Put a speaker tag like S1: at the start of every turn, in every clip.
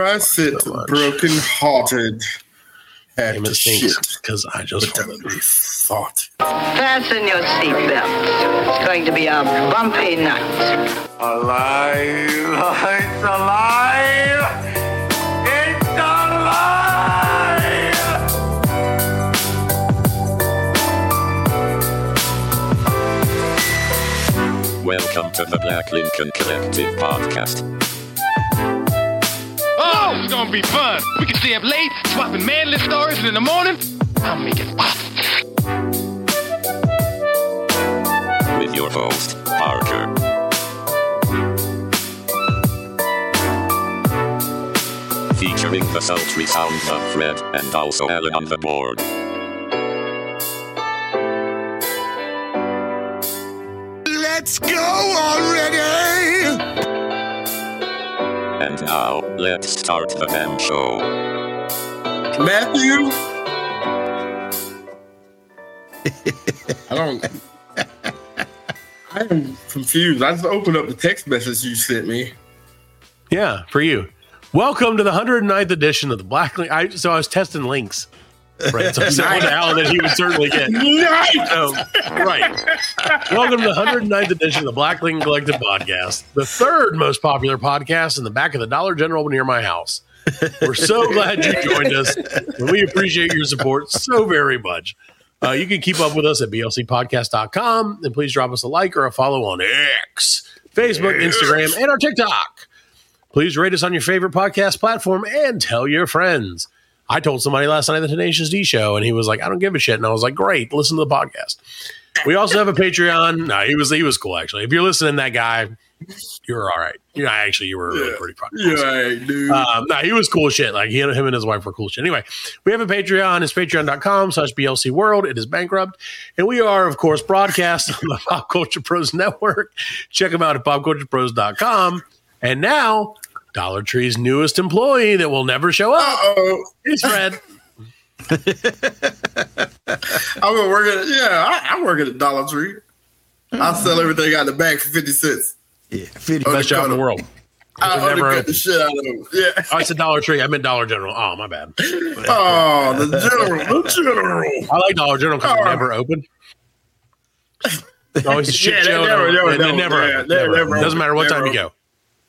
S1: There I sit,
S2: so
S1: broken hearted. Had
S2: Damn it
S1: shit.
S2: stinks because I just
S1: But
S2: wanted
S1: then we thought.
S3: Fasten your seatbelts. It's going to be a bumpy night.
S4: Alive! It's alive! It's alive!
S5: Welcome to the Black Lincoln Collective podcast.
S6: It's gonna be fun. We can stay up late, swapping manly stories, and in the morning, I'll make it pop.
S5: With your host, Parker. Featuring the sultry sounds of Fred and also Allan on the board.
S1: Let's go already!
S5: And now, let's start the damn show.
S1: Matthew? I don't. I am confused. I just opened up the text message you sent me.
S2: Yeah, for you. Welcome to the 109th edition of the Black Link. I, so I was testing links. Right. So I sent one to Allan that he would certainly get. So, right. Welcome to the 109th edition of the Black Lincoln Collective podcast, the third most popular podcast in the back of the Dollar General near my house. We're so glad you joined us, and we appreciate your support so very much. Uh, you can keep up with us at blcpodcast.com, and please drop us a like or a follow on X, Facebook, Instagram, and our TikTok. Please rate us on your favorite podcast platform and tell your friends. I told somebody last night the Tenacious D show, and he was like, "I don't give a shit," and I was like, "Great, listen to the podcast." We also have a Patreon. No, he was he was cool actually. If you're listening, that guy, you're all right. You know, actually, you were really pretty fucking
S1: You're right, dude.
S2: Um, no, he was cool shit. Like he, him and his wife were cool shit. Anyway, we have a Patreon. It's patreon.com slash BLC World. It is bankrupt. And we are, of course, broadcast on the Pop Culture Pros Network. Check them out at popculturepros.com. And now, Dollar Tree's newest employee that will never show up
S1: oh,
S2: is Fred.
S1: I'm gonna work at yeah. I, I work at a Dollar Tree. I mm-hmm. sell everything out the bag for fifty cents.
S7: Yeah, 50
S1: Oh,
S2: Best job in the world.
S1: I
S2: They're never
S1: undercut
S2: open.
S1: the shit out of them. Yeah.
S2: Oh, it's a Dollar Tree. I meant Dollar General. Oh, my bad.
S1: Oh, the general, the general.
S2: I like Dollar General because
S1: Oh.
S2: never open. Always a shit
S1: Yeah,
S2: show.
S1: they never-
S2: and
S1: never-
S2: they
S1: never-
S2: never,
S1: yeah,
S2: open.
S1: they
S2: Never
S1: never
S2: open. Doesn't
S1: open.
S2: matter what
S1: Never
S2: time you go.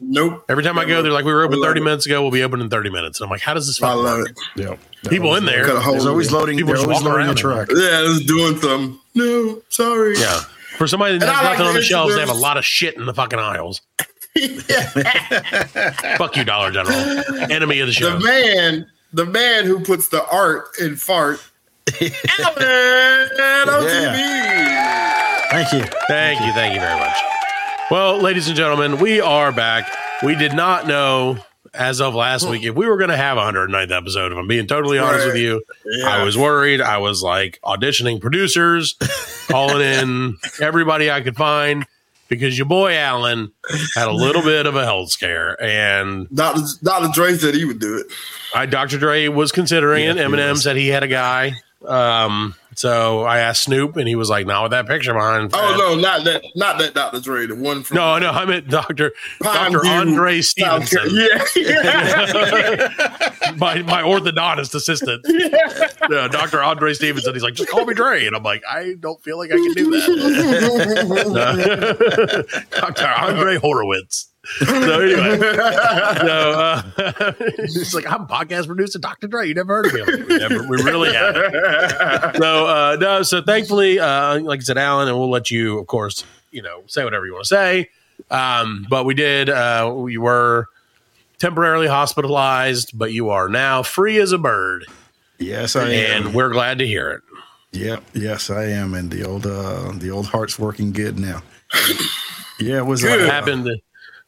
S1: Nope.
S2: Every time I go, they're like, we were open
S1: I
S2: 30
S1: it.
S2: minutes ago. We'll be open in 30 minutes. And I'm like, how does this
S1: I love
S2: work?
S1: it.
S7: Yeah.
S2: People in there.
S1: Cut a
S7: There's always loading.
S2: People
S7: They're
S2: just
S7: always
S2: walking
S7: loading the
S2: around
S7: truck.
S1: Yeah, it's doing something. No, sorry.
S2: Yeah. For somebody that
S1: And
S2: has
S1: I like
S2: nothing on the
S1: the
S2: shelves, they have a lot of shit in the fucking aisles. Fuck you, Dollar General. Enemy of the show.
S1: The man, the man who puts the art in fart. Allan on
S7: Yeah.
S1: TV.
S7: Thank you.
S2: Thank you. Thank you very much. Well, ladies and gentlemen, we are back. We did not know as of last week if we were going to have a 109th episode. If I'm being totally honest
S1: Right.
S2: with you,
S1: Yeah.
S2: I was worried. I was like auditioning producers, calling in everybody I could find because your boy Allan had a little bit of a health scare. And
S1: Dr. Dr. Dre said he would do it.
S2: I, Dr. Dre was considering it.
S7: Yeah, he
S2: Eminem said he had a guy. Um, so I asked Snoop, and he was like, "Not with that picture behind."
S1: Oh no, not that, not that Dr. Dre, the one from
S2: No, no, I meant Doctor Doctor Andre Stevenson,
S1: Car- Yeah,
S2: my my orthodontist assistant, uh, Doctor Andre Stevenson. He's like, just call me Dre, and I'm like, I don't feel like I can do that. Doctor Andre Horowitz. So anyway, so uh, he's like, I'm podcast producer, Doctor Dre. You never heard of me? Like, we, never, we really haven't. So uh, no, so thankfully, uh, like I said, Allan, and we'll let you, of course, you know, say whatever you want to say. Um, but we did. Uh, we were temporarily hospitalized, but you are now free as a bird,
S7: Yes, I am.
S2: and we're glad to hear it.
S7: Yep. Yes, I am. And the old, uh, the old heart's working good now. Yeah, it was.
S1: Good.
S7: Uh,
S2: happened.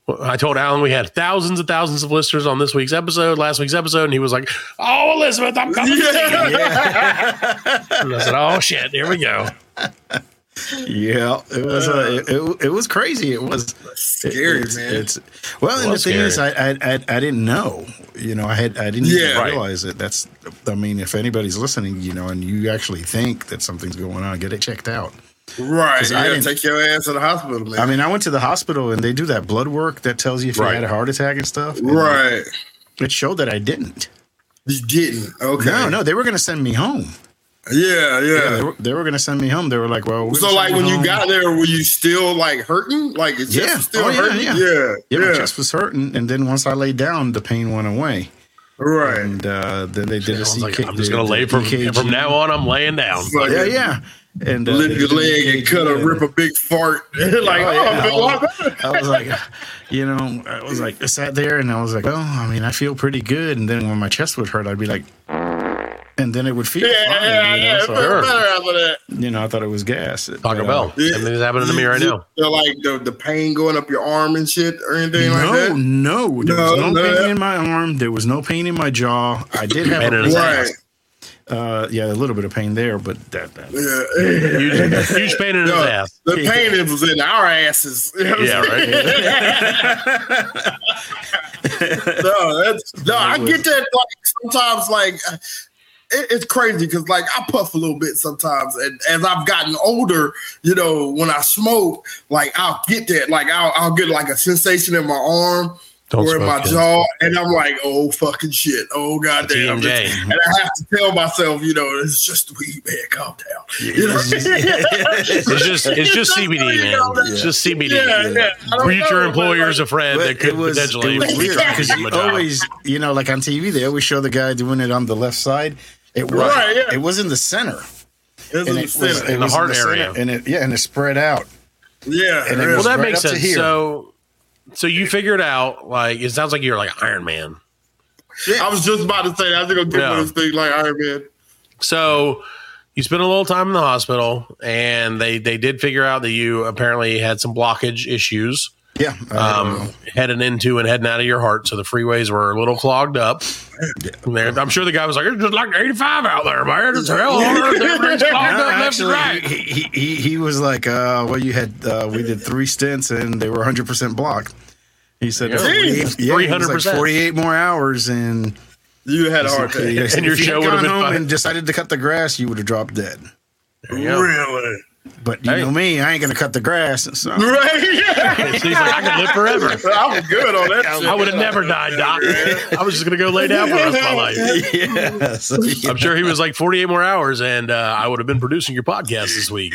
S2: I told Allan we had thousands and thousands of listeners on this week's episode, last week's episode, and he was like, "Oh, Elizabeth, I'm coming." to see you." And I said, "Oh shit, here we go."
S7: Yeah, it was. Uh, it, it, it was crazy. It was
S1: Scary,
S7: it's,
S1: man.
S7: It's well, and the
S2: was
S7: thing is, I. I I I didn't know. You know, I had I didn't
S1: Yeah.
S7: even
S2: Right.
S7: realize it. That's. I mean, if anybody's listening, you know, and you actually think that something's going on, get it checked out.
S1: Right.
S7: 'Cause
S1: You
S7: I
S1: gotta
S7: didn't-
S1: take your ass to the hospital, man.
S7: I mean, I went to the hospital and they do that blood work that tells you if
S2: Right.
S7: you had a heart attack and stuff. And
S1: right.
S7: it showed that I didn't.
S1: You didn't. Okay.
S7: No, no, they were going to send me home.
S1: Yeah, yeah.
S7: They were, they were going to send me home. They were like, "Well, we're
S1: So like
S7: send
S1: when you got there, were you still like hurting? Like it's
S7: Yeah.
S1: just still
S7: Oh, yeah,
S1: hurting?
S7: yeah.
S1: yeah.
S7: yeah,
S1: yeah.
S7: my chest was hurting, and then once I laid down, the pain went away.
S1: right.
S7: And uh, then they did a
S2: I was like,
S7: CK
S2: I'm just gonna lay
S7: the
S2: from from now on. I'm laying down.
S1: Like,
S7: Yeah, yeah. And uh,
S1: Lift your leg and cut a rip a big fart. like, oh,
S7: yeah.
S1: I feel a lot better.
S7: I was like, you know, I was like, I sat there and I was like, oh, I mean, I feel pretty good. And then when my chest would hurt, I'd be like, and then it would feel
S1: Yeah,
S7: fine.
S1: yeah,
S7: you, know?
S1: yeah.
S7: So,
S1: it better after that.
S7: you know, I thought it was gas.
S2: Taco
S7: But, uh,
S2: Bell.
S1: Yeah.
S2: Something's happening to me right now.
S1: So, like the, the pain going up your arm and shit or anything like
S7: No,
S1: that?
S7: no, no. there
S1: No,
S7: was no,
S1: no,
S7: pain
S1: that-
S7: in my arm. There was no pain in my jaw. I did have
S2: Pain in
S7: a,
S2: his
S1: Right.
S7: Uh, yeah, a little bit of pain there, but that, that
S1: Yeah.
S2: Huge, huge pain in his
S1: No,
S2: ass.
S1: the pain is was in our asses. You know
S2: Yeah, right.
S1: no, that's no. I get that. Like sometimes, like uh, it, it's crazy because like I puff a little bit sometimes, and as I've gotten older, you know, when I smoke, like I'll get that. Like I'll, I'll get like a sensation in my arm.
S2: Don't
S1: or in
S2: smoke,
S1: my jaw, and I'm like, "Oh fucking shit! Oh goddamn!"
S2: TMJ.
S1: And I have to tell myself, you know, it's just weed, man. Calm down. You know?
S2: It's just it's just CBD, man. It's just CBD.
S1: Yeah, yeah. I
S2: Future
S1: know,
S2: employers
S1: but,
S2: of Fred
S7: But
S2: that could
S7: was,
S2: potentially
S7: it weird because
S2: give
S7: you always, you know, like on TV, they always show the guy doing it on the left side. It was,
S1: Right, yeah.
S7: it was in the center,
S1: It's in
S7: and
S1: the
S7: it was,
S1: center.
S7: it
S2: In the
S7: was
S2: heart
S7: center,
S2: area.
S7: and it yeah, and it spread out.
S1: yeah,
S7: and it
S1: yeah.
S2: Well, that
S7: right
S2: makes sense. So, so you figured out like it sounds like you're like Iron Man.
S1: I was just about to say that. I was gonna get
S2: Yeah.
S1: those things like Iron Man.
S2: So you spent a little time in the hospital, and they they did figure out that you apparently had some blockage issues
S7: Yeah,
S2: um, heading into and heading out of your heart. So the freeways were a little clogged up. And there- I'm sure the guy was like, "It's just like 85 out there, man. It's hell on earth. Everything's clogged
S7: No,
S2: up left and
S7: actually,
S2: right."
S7: he, he, he, he was like, uh, well, you had, uh, we did three stints and they were 100% blocked. He said,
S2: Yeah.
S7: 48, yeah, he was like 48 more hours and,
S1: You had a heart attack.
S7: he said,
S2: And your
S7: if you
S2: show would've
S7: gone
S2: been
S7: home
S2: fine.
S7: and decided to cut the grass, you would have dropped dead.
S2: There go.
S1: Really?
S7: But you
S2: Hey.
S7: know me, I ain't going to cut the grass. So.
S1: Right? Yeah.
S2: So he's like, I could live forever.
S1: I was good on that shit.
S2: I would have never died, Doc. I was just gonna go lay down for the rest of my life.
S7: yeah. So, yeah.
S2: I'm sure he was like 48 more hours, and uh, I would have been producing your podcast this week.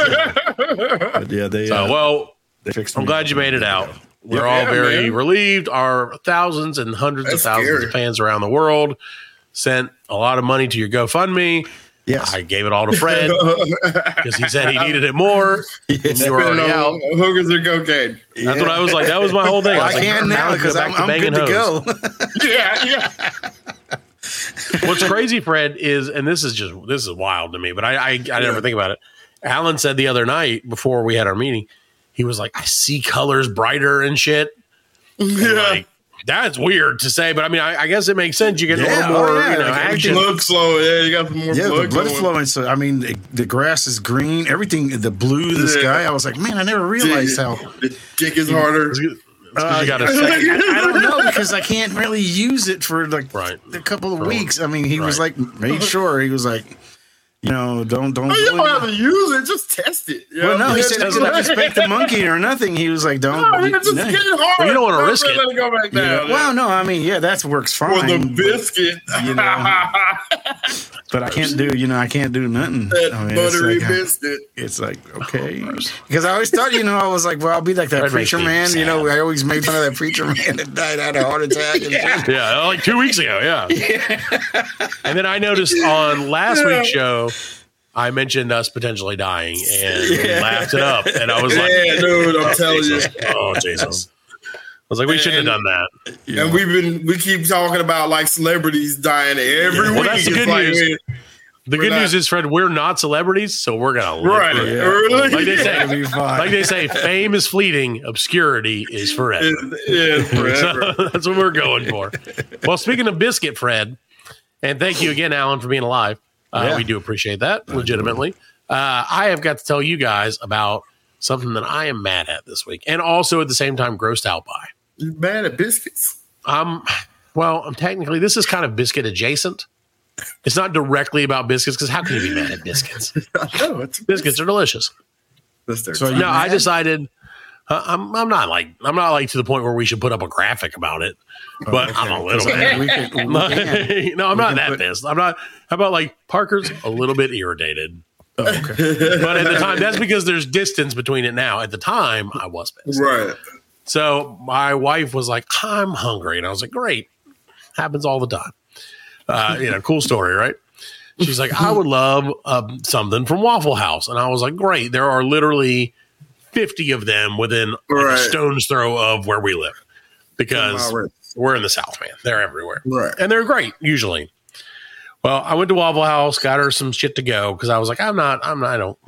S7: But yeah, they,
S2: So,
S7: uh,
S2: well,
S7: they fixed
S2: I'm glad you made it out. We're
S1: Yeah,
S2: all very
S1: man.
S2: relieved. Our thousands and hundreds
S1: That's
S2: of thousands
S1: scary.
S2: of fans around the world sent a lot of money to your GoFundMe.
S7: Yes.
S2: I gave it all to Fred because he said he needed it more. And you were already out.
S1: Hookers and cocaine.
S2: That's what I was like. That was my whole thing.
S7: Well,
S2: was
S7: I
S2: like,
S7: can now because I'm, I'm good to
S2: hoes.
S7: go.
S1: Yeah, yeah.
S2: What's crazy, Fred, is and this is just this is wild to me, but I I, I never think about it. Allan said the other night before we had our meeting, he was like, "I see colors brighter and shit." I'm
S1: Yeah.
S2: Like that's weird to say, but I mean, I, I guess it makes sense. You get a
S7: Yeah,
S2: little
S7: oh,
S2: more,
S7: yeah,
S2: you know,
S7: like
S2: action.
S1: Blood flow. Yeah, you got more
S7: Yeah,
S1: blood,
S7: the blood
S1: going.
S7: flowing. So I mean, the, the grass is green. Everything, the blue in the
S1: Yeah.
S7: sky. I was like, man, I never realized how.
S1: The dick is harder.
S2: It's 'cause
S7: Uh,
S2: you got a
S7: I,
S2: second.
S7: I don't know because I can't really use it for like
S2: Right.
S7: a couple of
S2: For-
S7: weeks. I mean, he was like, made sure he was like, you know, don't don't.
S1: Oh, you
S7: do
S1: don't have to use it. Just test it. You
S7: well,
S1: know?
S7: no, he said he didn't have to the monkey or nothing. He was like, don't.
S1: No, man, just
S7: no.
S1: get hard.
S2: Well, you don't wanna risk it.
S1: Let it go back
S7: Yeah.
S1: down.
S7: Well, no, I mean, yeah, that works fine.
S1: For
S7: fine.
S1: the
S7: but-
S1: biscuit.
S7: you know, but I can't do, you know, I can't do nothing.
S1: that
S7: I mean, it's like,
S1: biscuit.
S7: It's like okay, because I always thought, you know, I was like, well, I'll be like that
S2: That makes
S7: preacher
S2: me
S7: man. You know. I always made fun of that preacher man that died out of a heart attack. And shit.
S2: Yeah, like two weeks ago. Yeah. and then I noticed on last week's show, I mentioned us potentially dying, and we
S7: Yeah.
S2: laughed it up, and I was like,
S1: Yeah, dude, I'm oh, telling you.
S2: "Oh Jesus!" I was like, "We shouldn't have done that."
S1: And we've been we keep talking about like celebrities dying every
S2: Well,
S1: week.
S2: that's the good
S1: like,
S2: news.
S1: man,
S2: The
S1: We're
S2: good
S1: not-
S2: news is, Fred, we're not celebrities, so we're gonna live
S1: Right.
S7: Yeah.
S1: Really?
S2: Like they say,
S7: be
S2: like they say, fame is fleeting, obscurity is forever.
S1: Yeah, forever.
S2: So that's what we're going for. Well, speaking of biscuit, Fred, and thank you again, Allan, for being alive. Uh,
S7: Yeah.
S2: We do appreciate that, legitimately. Uh, I have got to tell you guys about something that I am mad at this week, and also at the same time grossed out by.
S1: You mad at biscuits?
S2: Um, well, I'm technically this is kind of biscuit adjacent. It's not directly about biscuits because how can you be mad at biscuits?
S1: I know it's
S2: Biscuits are delicious.
S1: That's their
S7: So
S1: time.
S7: you
S2: No, I decided. Uh, I'm I'm not like I'm not like to the point where we should put up a graphic about it, but I'm a little bit.
S7: We could- we can.
S2: no, I'm not
S7: can
S2: that
S7: put-
S2: pissed. I'm not. How about like Parker's a little bit irritated,
S7: Oh, okay.
S2: but at the time that's because there's distance between it now. At the time, I was pissed.
S1: Right.
S2: So my wife was like, "I'm hungry," and I was like, "Great, happens all the time." Uh, you know, cool story, right? She's like, "I would love um, something from Waffle House," and I was like, "Great, there are literally fifty of them within like, a stone's throw of where we live because we're in the South, man. They're everywhere,
S1: Right.
S2: and they're great usually." Well, I went to Waffle House, got her some shit to go because I was like, "I'm not, I'm not, I don't."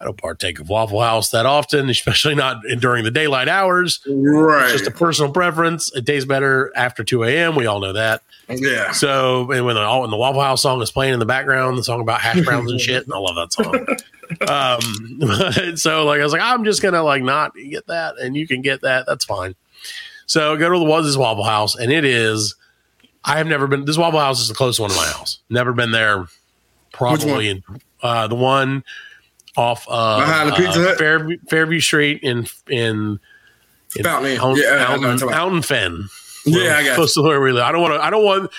S2: I don't partake of Waffle House that often, especially not during the daylight hours
S1: Right.
S2: just a personal preference. It tastes better after 2 a.m. We all know that.
S1: yeah.
S2: So, and when the, when the Waffle House song is playing in the background, the song about hash browns and shit, and I love that song. um, so, like, I was like, I'm just gonna like not get that, and you can get that. That's fine. So, go to the was this Waffle House, and it is. I have never been. This Waffle House is the closest one to my house. Never been there. Probably in, uh, the one off uh,
S1: Behind the Pizza
S2: uh? Fairview, Fairview Street in in in
S1: Fountain Yeah, I know what
S2: Fountain,
S1: you're talking about.
S2: Fountain Inn.
S1: Yeah, I got
S2: close to where we live. I don't want to. I don't want.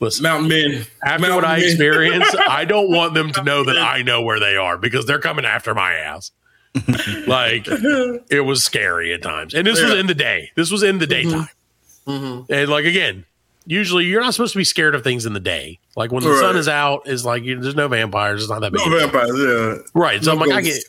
S2: Listen,
S1: Mountain Men.
S2: after
S1: Mountain
S2: what I
S1: Men.
S2: experienced, I don't want them to know that I know where they are because they're coming after my ass. like it was scary at times, and this was in the day. This was in the mm-hmm. daytime, mm-hmm. and like again, usually you're not supposed to be scared of things in the day. Like when the
S1: Right.
S2: sun is out, is like you, there's no vampires. It's not that big.
S1: No vampires, yeah.
S2: Right. So
S1: No
S2: I'm like, I get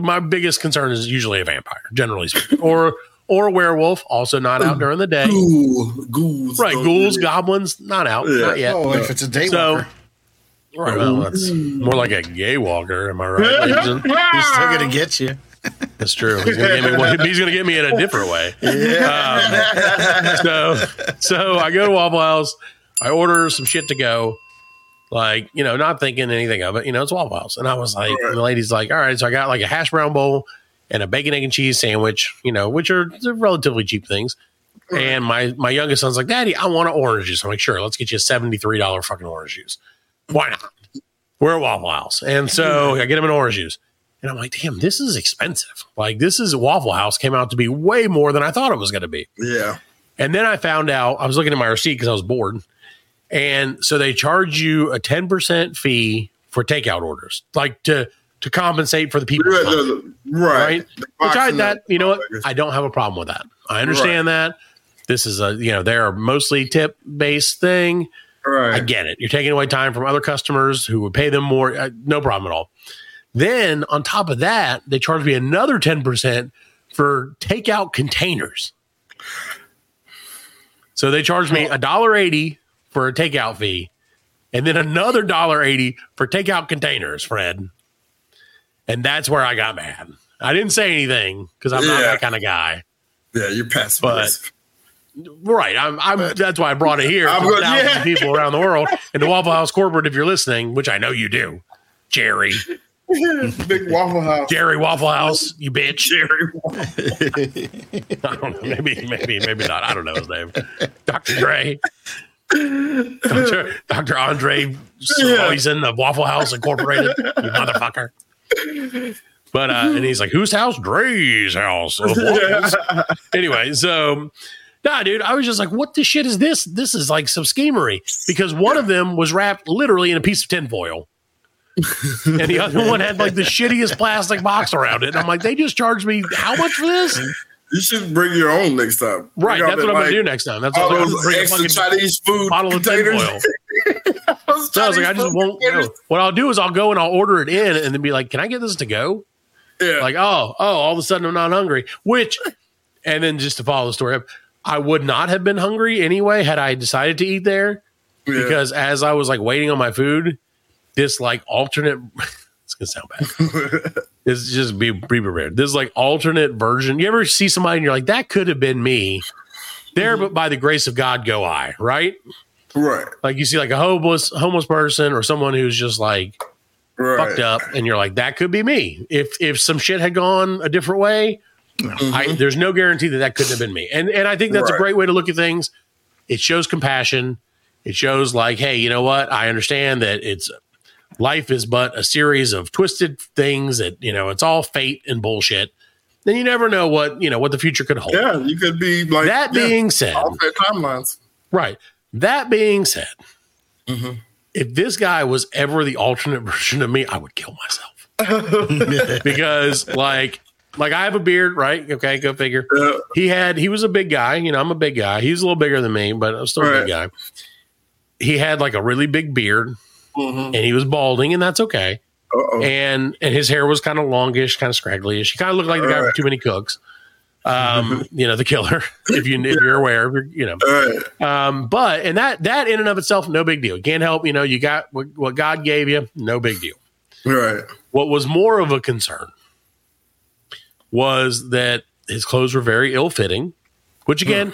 S2: my biggest concern is usually a vampire, generally speaking, or or werewolf, also not out during the day.
S1: Ghoul, ghouls.
S2: Right,
S1: Oh,
S2: ghouls,
S1: yeah.
S2: goblins, not out,
S1: Yeah.
S2: not yet.
S7: Oh, if it's a daywalker.
S2: So, right, well, that's more like a gay walker. Am I right?
S7: he's still gonna get you.
S2: That's true. He's gonna get me. well, He's gonna get me in a different way. Um, so, so I go to Waffle House. I order some shit to go. Like you know, not thinking anything of it. You know, it's Waffle House, and I was like, and the lady's like, "All right." So I got like a hash brown bowl and a bacon egg and cheese sandwich. You know, which are relatively cheap things. And my my youngest son's like, "Daddy, I want an orange juice." I'm like, "Sure, let's get you a seventy three dollar fucking orange juice. Why not?" We're at Waffle House, and so I get him an orange juice. And I'm like, damn, this is expensive. Like, this is Waffle House came out to be way more than I thought it was going to be.
S1: Yeah.
S2: And then I found out, I was looking at my receipt because I was bored. And so they charge you a 10% fee for takeout orders, like to to compensate for the people.
S1: Right. the- right.
S2: right? Which I that you know what? I don't have a problem with that. I understand that. This is a you know, they're mostly tip based thing. I get it. You're taking away time from other customers who would pay them more. Uh, no problem at all. Then on top of that, they charge me another 10% for takeout containers. So they charge me a dollar eighty for a takeout fee, and then another dollar eighty for takeout containers, Fred. And that's where I got mad. I didn't say anything because I'm not that kind of guy.
S1: Yeah, you're passive.
S2: But- Right. I'm, I'm that's why I brought it here
S1: I'm going
S2: to
S1: good,
S2: thousands
S1: yeah.
S2: people around the world. And the Waffle House corporate, if you're listening, which I know you do, Jerry,
S1: Big Waffle House.
S2: Jerry Waffle House, you bitch.
S1: Jerry.
S2: I don't know. Maybe, maybe, maybe not. I don't know his name. Dr. Gray. Dr. Dr. Andre Poison of Waffle House Incorporated, you motherfucker. But uh, and he's like, whose house? Dre's house. Anyway, so nah, dude, I was just like, what the shit is this? This is like some schemery because one of them was wrapped literally in a piece of tinfoil. and the other one had like the shittiest plastic box around it. And I'm like, they just charged me how much for this?
S1: You should bring your own next time.
S2: Right, that's what I'm gonna do next time. That's
S1: All
S2: what I'm
S1: those
S2: gonna bring a
S1: extra Chinese food
S2: bottle of
S1: containers.
S2: tinfoil. So I was like, I just won't. No. What I'll do is I'll go and I'll order it in, and then be like, "Can I get this to go?"
S1: Yeah.
S2: Like, oh, oh, all of a sudden I'm not hungry. Which, and then just to follow the story up, I would not have been hungry anyway had I decided to eat there,
S1: Yeah.
S2: because as I was like waiting on my food, this like alternate. It's gonna sound bad. it's just be be prepared. This is like alternate version. You ever see somebody and you're like, that could have been me. There, but by the grace of God, go I. Right?
S1: right.
S2: Like you see like a homeless homeless person or someone who's just like
S1: Right.
S2: fucked up, and you're like, that could be me. If if some shit had gone a different way, mm-hmm. I, there's no guarantee that that couldn't have been me. And and I think that's a great way to look at things. It shows compassion. It shows like, hey, you know what? I understand that it's life is but a series of twisted things that you know it's all fate and bullshit. then you never know what you know what the future could hold.
S1: Yeah, you could be like
S2: That
S1: yeah,
S2: being said,
S1: timelines.
S2: Right. That being said,
S1: Mm-hmm.
S2: if this guy was ever the alternate version of me, I would kill myself. because like like I have a beard, right? Okay, go figure.
S1: Yeah.
S2: He had he was a big guy, you know, I'm a big guy. He's a little bigger than me, but I'm still a big guy. He had like a really big beard
S1: Mhm.
S2: and he was balding, and that's okay.
S1: Uh-oh.
S2: And and his hair was kind of longish, kind of scragglyish. He kind of looked like the guy from
S1: Right.
S2: Too Many Cooks. Um, you know, the killer, if you if you're aware, you know.
S1: All right.
S2: Um, but and that that in and of itself, no big deal. Can't help, you know, you got what, what God gave you, no big deal.
S1: Right.
S2: What was more of a concern was that his clothes were very ill fitting, which again,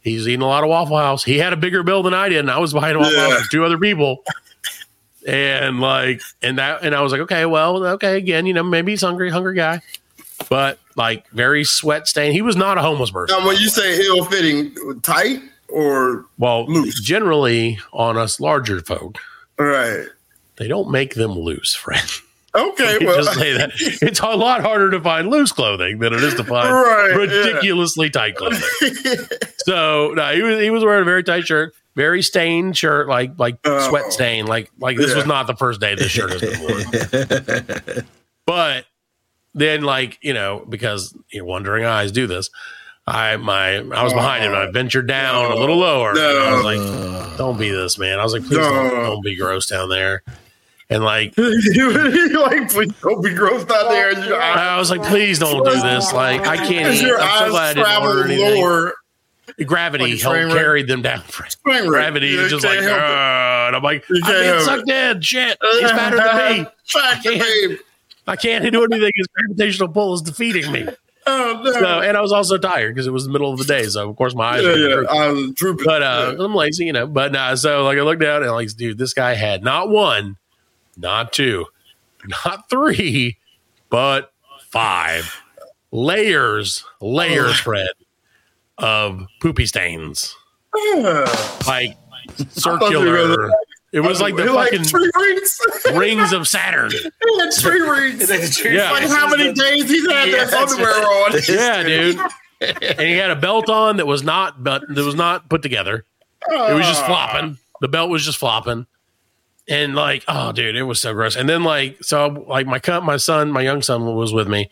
S2: he's eating a lot of Waffle House. He had a bigger bill than I did, and I was behind Waffle House with two other people. And like, and that, and I was like, okay, well, okay, again, you know, maybe he's hungry, hungry guy, but like very sweat stained. He was not a homeless person.
S1: Now, when you say ill fitting, tight or
S2: Well,
S1: Loose.
S2: generally on us larger folk,
S1: right?
S2: they don't make them loose, friend.
S1: Okay. Well,
S2: just say that it's a lot harder to find loose clothing than it is to find
S1: Right, yeah.
S2: ridiculously tight clothing. so no, he was he was wearing a very tight shirt, very stained shirt, like like
S1: Oh.
S2: sweat stain, like like this was not the first day this shirt has been worn. but then, like you know, because your wondering eyes do this. I my I was behind him. and I oh. ventured down a little lower.
S1: No.
S2: I was like, "Don't be this, man." I was like, "Please
S1: No.
S2: don't, don't be gross down there." And like,
S1: like, please don't be grossed out there. And your eyes,
S2: I was like, please don't do this. Like, I can't eat. I'm so glad I didn't order anything.
S1: lower.
S2: Gravity
S1: Like
S2: helped carry them down. Gravity
S1: You
S2: is just like,
S1: can't help it.
S2: "Ugh," and I'm like, I'm being sucked in. Shit, he's better than me.
S1: Fuck
S2: I can't- I can't do anything. His gravitational pull is defeating me.
S1: Oh no.
S2: So, and I was also tired because it was the middle of the day. So, of course, my eyes
S1: yeah,
S2: were
S1: yeah.
S2: drooping.
S1: I was drooping.
S2: But uh,
S1: Yeah.
S2: I'm lazy, you know. But nah, so like I looked down and like, dude, this guy had not one, not two, not three, but five layers, layers, Fred, of poopy stains,
S1: Yeah.
S2: like
S1: thought you were
S2: circular.
S1: gonna-
S2: It was like the
S1: He like
S2: fucking
S1: tree rings.
S2: rings of Saturn.
S1: He tree rings.
S2: Yeah.
S1: Like how many days he's had
S7: Yeah,
S1: that underwear on.
S2: Yeah, dude. And he had a belt on that was not, but that was not put together. It was just flopping. The belt was just flopping. And like, oh, dude, it was so gross. And then like, so like my co- my son, my young son was with me.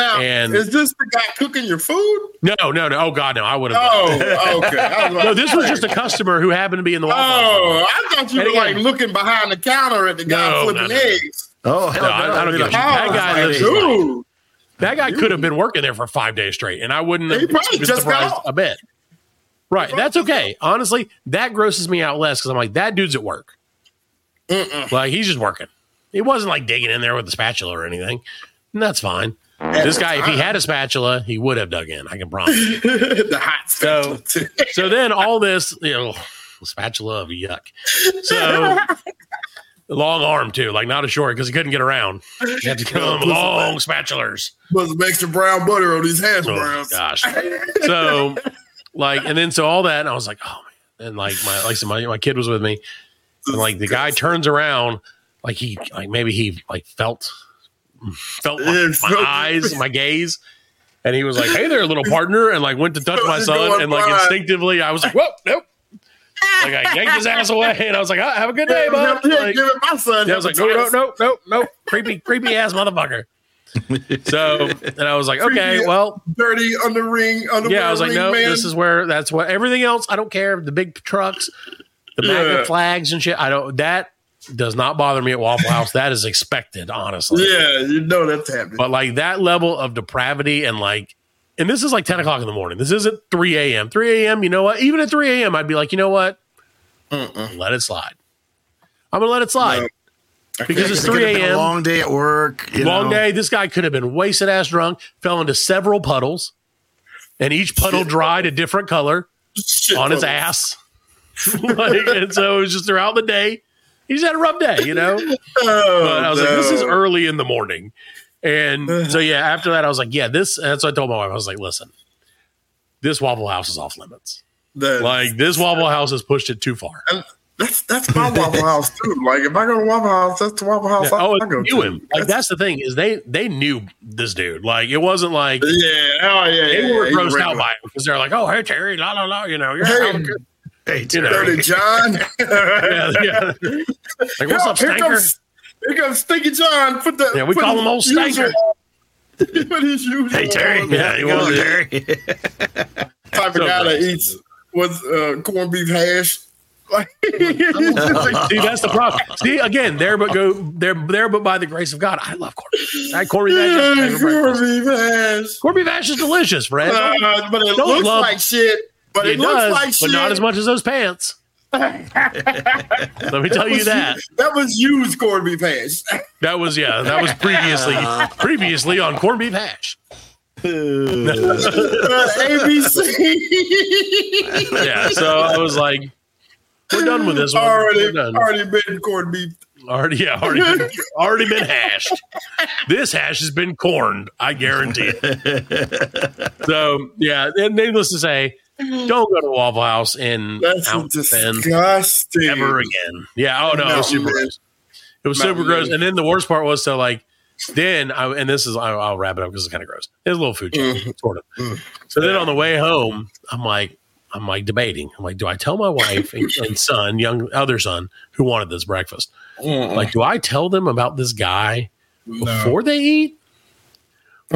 S1: Now,
S2: And-
S1: is this the guy cooking your food?
S2: No, no, no. Oh God, no. I would have.
S1: Oh, okay. Was like,
S2: No, this was just a customer who happened to be in the Waffle
S1: Oh, I thought you
S2: And
S1: were like looking behind the counter at the guy
S2: No,
S1: flipping
S2: no, no.
S1: eggs.
S7: Oh, hell
S2: No, I- I don't give a. Oh, that
S1: Oh,
S2: guy
S1: like,
S2: lives
S1: dude.
S2: That guy could have been working there for five days straight, and I wouldn't
S1: He
S2: have been
S1: just
S2: surprised
S1: off.
S2: a bit. Right, that's okay. Honestly, that grosses me out less because I'm like, that dude's at work. Like he's just working. He wasn't like digging in there with a spatula or anything. And that's fine. This guy, if he had a spatula, he would have dug in. I can promise.
S1: the hot
S2: So- so then all this, you know, spatula of yuck. So long arm too, like not a short because he couldn't get around. He had to come long spatulas.
S1: Put some extra brown butter on these hash
S2: Oh
S1: browns.
S2: gosh. So like, and then so all that, and I was like, oh man. And like my like my my kid was with me, and like the guy turns around, like he like maybe he like felt felt my, my eyes, my gaze. And he was like, "Hey there, little partner," and like went to touch my son, and like instinctively, I was like, "Whoa, nope!" Like I yanked his ass away, and I was like, oh, "Have a good day, bud." Like,
S1: give it my son.
S2: yeah, I was like, no, no, no, no, no, creepy, creepy ass motherfucker. So, and I was like, okay, well,
S1: Dirty under ring, under
S2: yeah, I was like, no,
S1: man.
S2: this is where that's what everything else. I don't care the big trucks, the
S1: Yeah.
S2: magnet flags and shit. I don't. That does not bother me at Waffle House. That is expected, honestly.
S1: Yeah, you know that's happening.
S2: But like that level of depravity and like, and this is like ten o'clock in the morning. This isn't three a.m. Three a.m. You know what? Even at three a.m., I'd be like, you know what? Let it slide. I'm gonna let it slide.
S1: No.
S2: Because it's
S7: It could have
S2: 3 a.m.
S7: long day at work. you
S2: long
S7: know.
S2: day. This guy could have been wasted ass drunk, fell into several puddles, and each puddle dried a different color
S1: Shit,
S2: on his ass. like, and so it was just throughout the day. He just had a rough day, you know.
S1: Oh,
S2: But I was like, this is early in the morning. And so yeah, after that, I was like, yeah, this. That's what I told my wife. I was like, listen, this Waffle House is off limits.
S1: That-
S2: Like this Waffle House has pushed it too far.
S1: That's that's my Waffle House too. Like if I go to Waffle House, that's the Waffle House
S2: Yeah,
S1: I,
S2: oh,
S1: I go
S2: and knew
S1: to.
S2: him. Like that's the thing is they they knew this dude. Like it wasn't like
S1: Yeah, oh yeah,
S2: they
S1: yeah,
S2: were
S1: he's
S2: grossed out by it because they're like, oh hey Terry, la la la, you know, you're
S1: Hey.
S7: Hey,
S2: You know.
S1: Dirty John.
S2: Yeah, yeah. Like what's up,
S1: here
S2: Stanker?
S1: comes here comes Stinky John. Put the
S2: Yeah, we call him old Stanker.
S1: Put his usual
S7: Hey Terry.
S2: Yeah,
S7: you
S2: want
S7: Terry.
S1: type of
S2: So
S1: guy that eats with uh, corned beef hash.
S2: See, that's the problem. See, again, there but go there there but by the grace of God, I love corned beef. That corned beef hash is my favorite
S1: corned beef hash.
S2: Corned beef hash is delicious, Fred.
S1: Uh, but it
S2: Don't
S1: looks
S2: love-
S1: like shit. But it,
S2: it
S1: looks
S2: does,
S1: like
S2: but
S1: shit.
S2: not as much as those pants. Let me tell you
S1: was
S2: that.
S1: that was used corned beef hash.
S2: That was yeah. That was previously previously on corned beef hash.
S1: Uh, ABC.
S2: Yeah. So I was like, we're done with this one.
S1: Already, already been corned beef.
S2: Already, yeah, already, been, already been hashed. This hash has been corned. I guarantee it. So yeah, and needless to say, don't go to Waffle House in
S1: That's disgusting.
S2: ever again. Yeah. Oh no, it was super
S1: Mountain
S2: gross. It was
S1: Mountain
S2: super gross.
S1: Man.
S2: And then the worst part was so like then I and this is I'll, I'll wrap it up because it's kind of gross. It's a little food chain,
S1: Mm-hmm.
S2: sort of. So then on the way home, I'm like, I'm like debating. I'm like, do I tell my wife and, and son, young other son, who wanted this breakfast? Like, do I tell them about this guy before they eat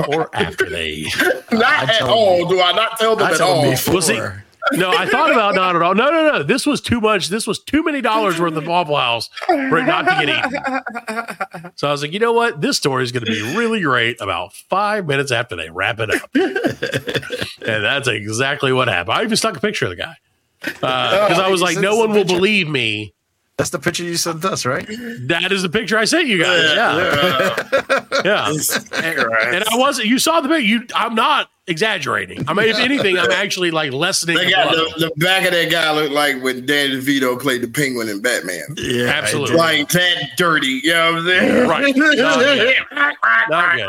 S2: or after they eat?
S1: Not uh, at
S7: tell
S1: all. Do I not tell them
S7: I
S1: at
S7: told
S1: all?
S7: him before.
S2: Well, no, I thought about not at all. No, no, no. This was too much. This was too many dollars worth of Waffle House for it not to get eaten. So I was like, you know what? This story is going to be really great about five minutes after they wrap it up. and that's exactly what happened. I even stuck a picture of the guy uh, oh, because I was like, no one
S7: a
S2: will believe me.
S7: That's the picture you sent us, right?
S2: That is the picture I sent you guys. Yeah, yeah. And I wasn't. You saw the picture. You, I'm not exaggerating. I mean, if anything, I'm actually like lessening.
S1: They
S2: the
S1: got the, the back of that guy looked like when Danny DeVito played the Penguin in Batman.
S7: Yeah,
S2: Absolutely.
S1: Like that dirty. You know what I'm saying?
S2: Right. No, yeah. Not good.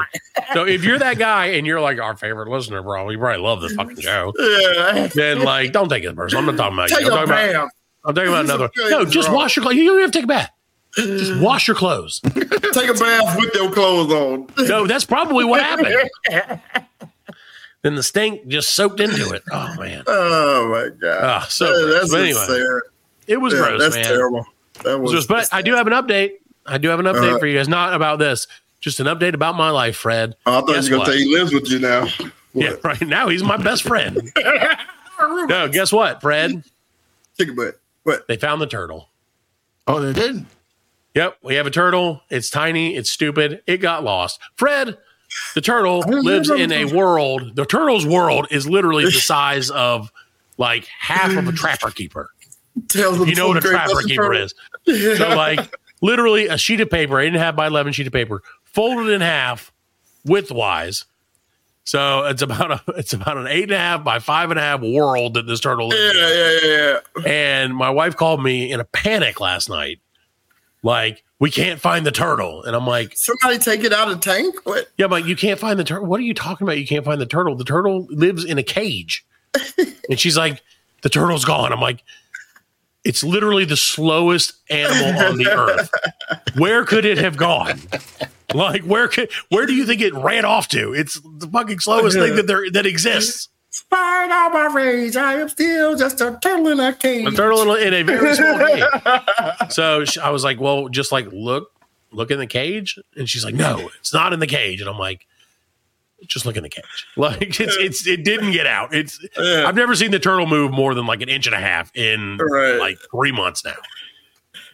S2: So if you're that guy and you're like our favorite listener, bro, you probably love this fucking show.
S1: Yeah.
S2: Then like, don't take it personal. I'm not talking about
S1: Take
S2: you. I'm talking about,
S1: bath.
S2: I'm talking about another. No, just
S1: wrong.
S2: wash your clothes. You don't have to take a bath. Just wash your clothes.
S1: Take a bath with your clothes on.
S2: No, that's probably what happened. Then the stink just soaked into it. Oh man.
S1: Oh my god.
S2: Ah, so
S1: that's
S2: anyway,
S1: insane.
S2: it was
S1: Yeah,
S2: gross,
S1: that's
S2: man.
S1: terrible. That was.
S2: But I do have an update. I do have an update
S1: Uh,
S2: for you guys. Not about this. Just an update about my life, Fred.
S1: Oh, I thought
S2: Guess
S1: you were gonna say he lives with you now.
S2: Yeah, right now he's my best friend. no, guess what, Fred?
S1: Chicken butt. What?
S2: They found the turtle.
S7: Oh, they did.
S2: Yep, we have a turtle. It's tiny. It's stupid. It got lost. Fred, the turtle lives in a world. The turtle's world is literally the size of like half of a trapper keeper. You know what a trapper keeper is. So like literally a sheet of paper, eight and a half by eleven sheet of paper, folded in half, widthwise. So it's about a it's about an eight and a half by five and a half world that this turtle lives in.
S1: Yeah, yeah, yeah, yeah.
S2: And my wife called me in a panic last night. Like, we can't find the turtle. And I'm like,
S1: Somebody take it out of tank. What?
S2: yeah, but you can't find the turtle. What are you talking about? You can't find the turtle. The turtle lives in a cage. and she's like, the turtle's gone. I'm like, it's literally the slowest animal on the earth. Where could it have gone? Like, where could where do you think it ran off to? It's the fucking slowest thing that there that exists.
S1: Spite all my rage, I am still just a turtle in a cage.
S2: A turtle in a, in a very small cage. So she, I was like, well, just like look, look in the cage, and she's like, no, it's not in the cage, and I'm like, just look in the cage. Like it's it's it didn't get out. It's
S1: Yeah.
S2: I've never seen the turtle move more than like an inch and a half in
S1: Right.
S2: like three months now.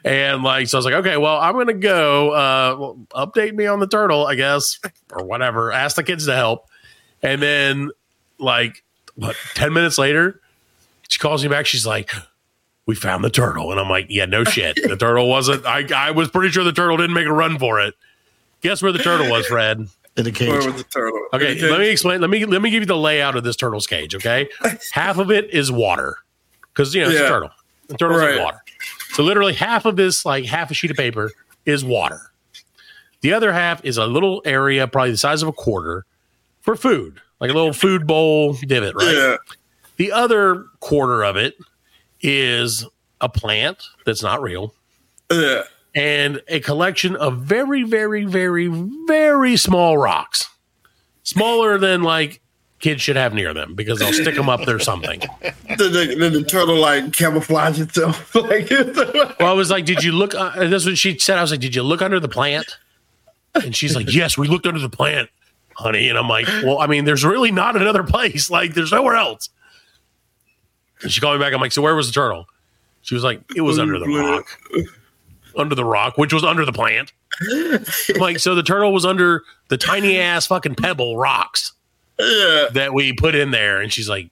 S2: And like, so I was like, okay, well, I'm gonna go. Uh, well, update me on the turtle, I guess, or whatever. Ask the kids to help, and then like, what? Ten minutes later, she calls me back. She's like, "We found the turtle," and I'm like, "Yeah, no shit. The turtle wasn't. I I was pretty sure the turtle didn't make a run for it. Guess where the turtle was, Fred?
S7: In the cage.
S1: Where was the turtle?
S2: Okay, let me explain. Let me let me give you the layout of this turtle's cage. Okay, half of it is water because you know it's a turtle. The turtle's in water. So literally half of this, like half a sheet of paper, is water. The other half is a little area, probably the size of a quarter, for food, like a little food bowl divot, right?
S1: Yeah.
S2: The other quarter of it is a plant that's not real
S1: Yeah.
S2: And a collection of very, very, very, very small rocks, smaller than like kids should have near them because they'll stick them up there something.
S1: Then the, the turtle like camouflage itself. like
S2: Well, I was like, "Did you look?" Uh, that's what she said. I was like, "Did you look under the plant?" And she's like, "Yes, we looked under the plant, honey." And I'm like, "Well, I mean, there's really not another place. Like, there's nowhere else." And she called me back. I'm like, "So where was the turtle?" She was like, "It was under the rock, under the rock, which was under the plant." Like, "So the turtle was under the tiny ass fucking pebble rocks
S1: yeah.
S2: that we put in there?" And she's like,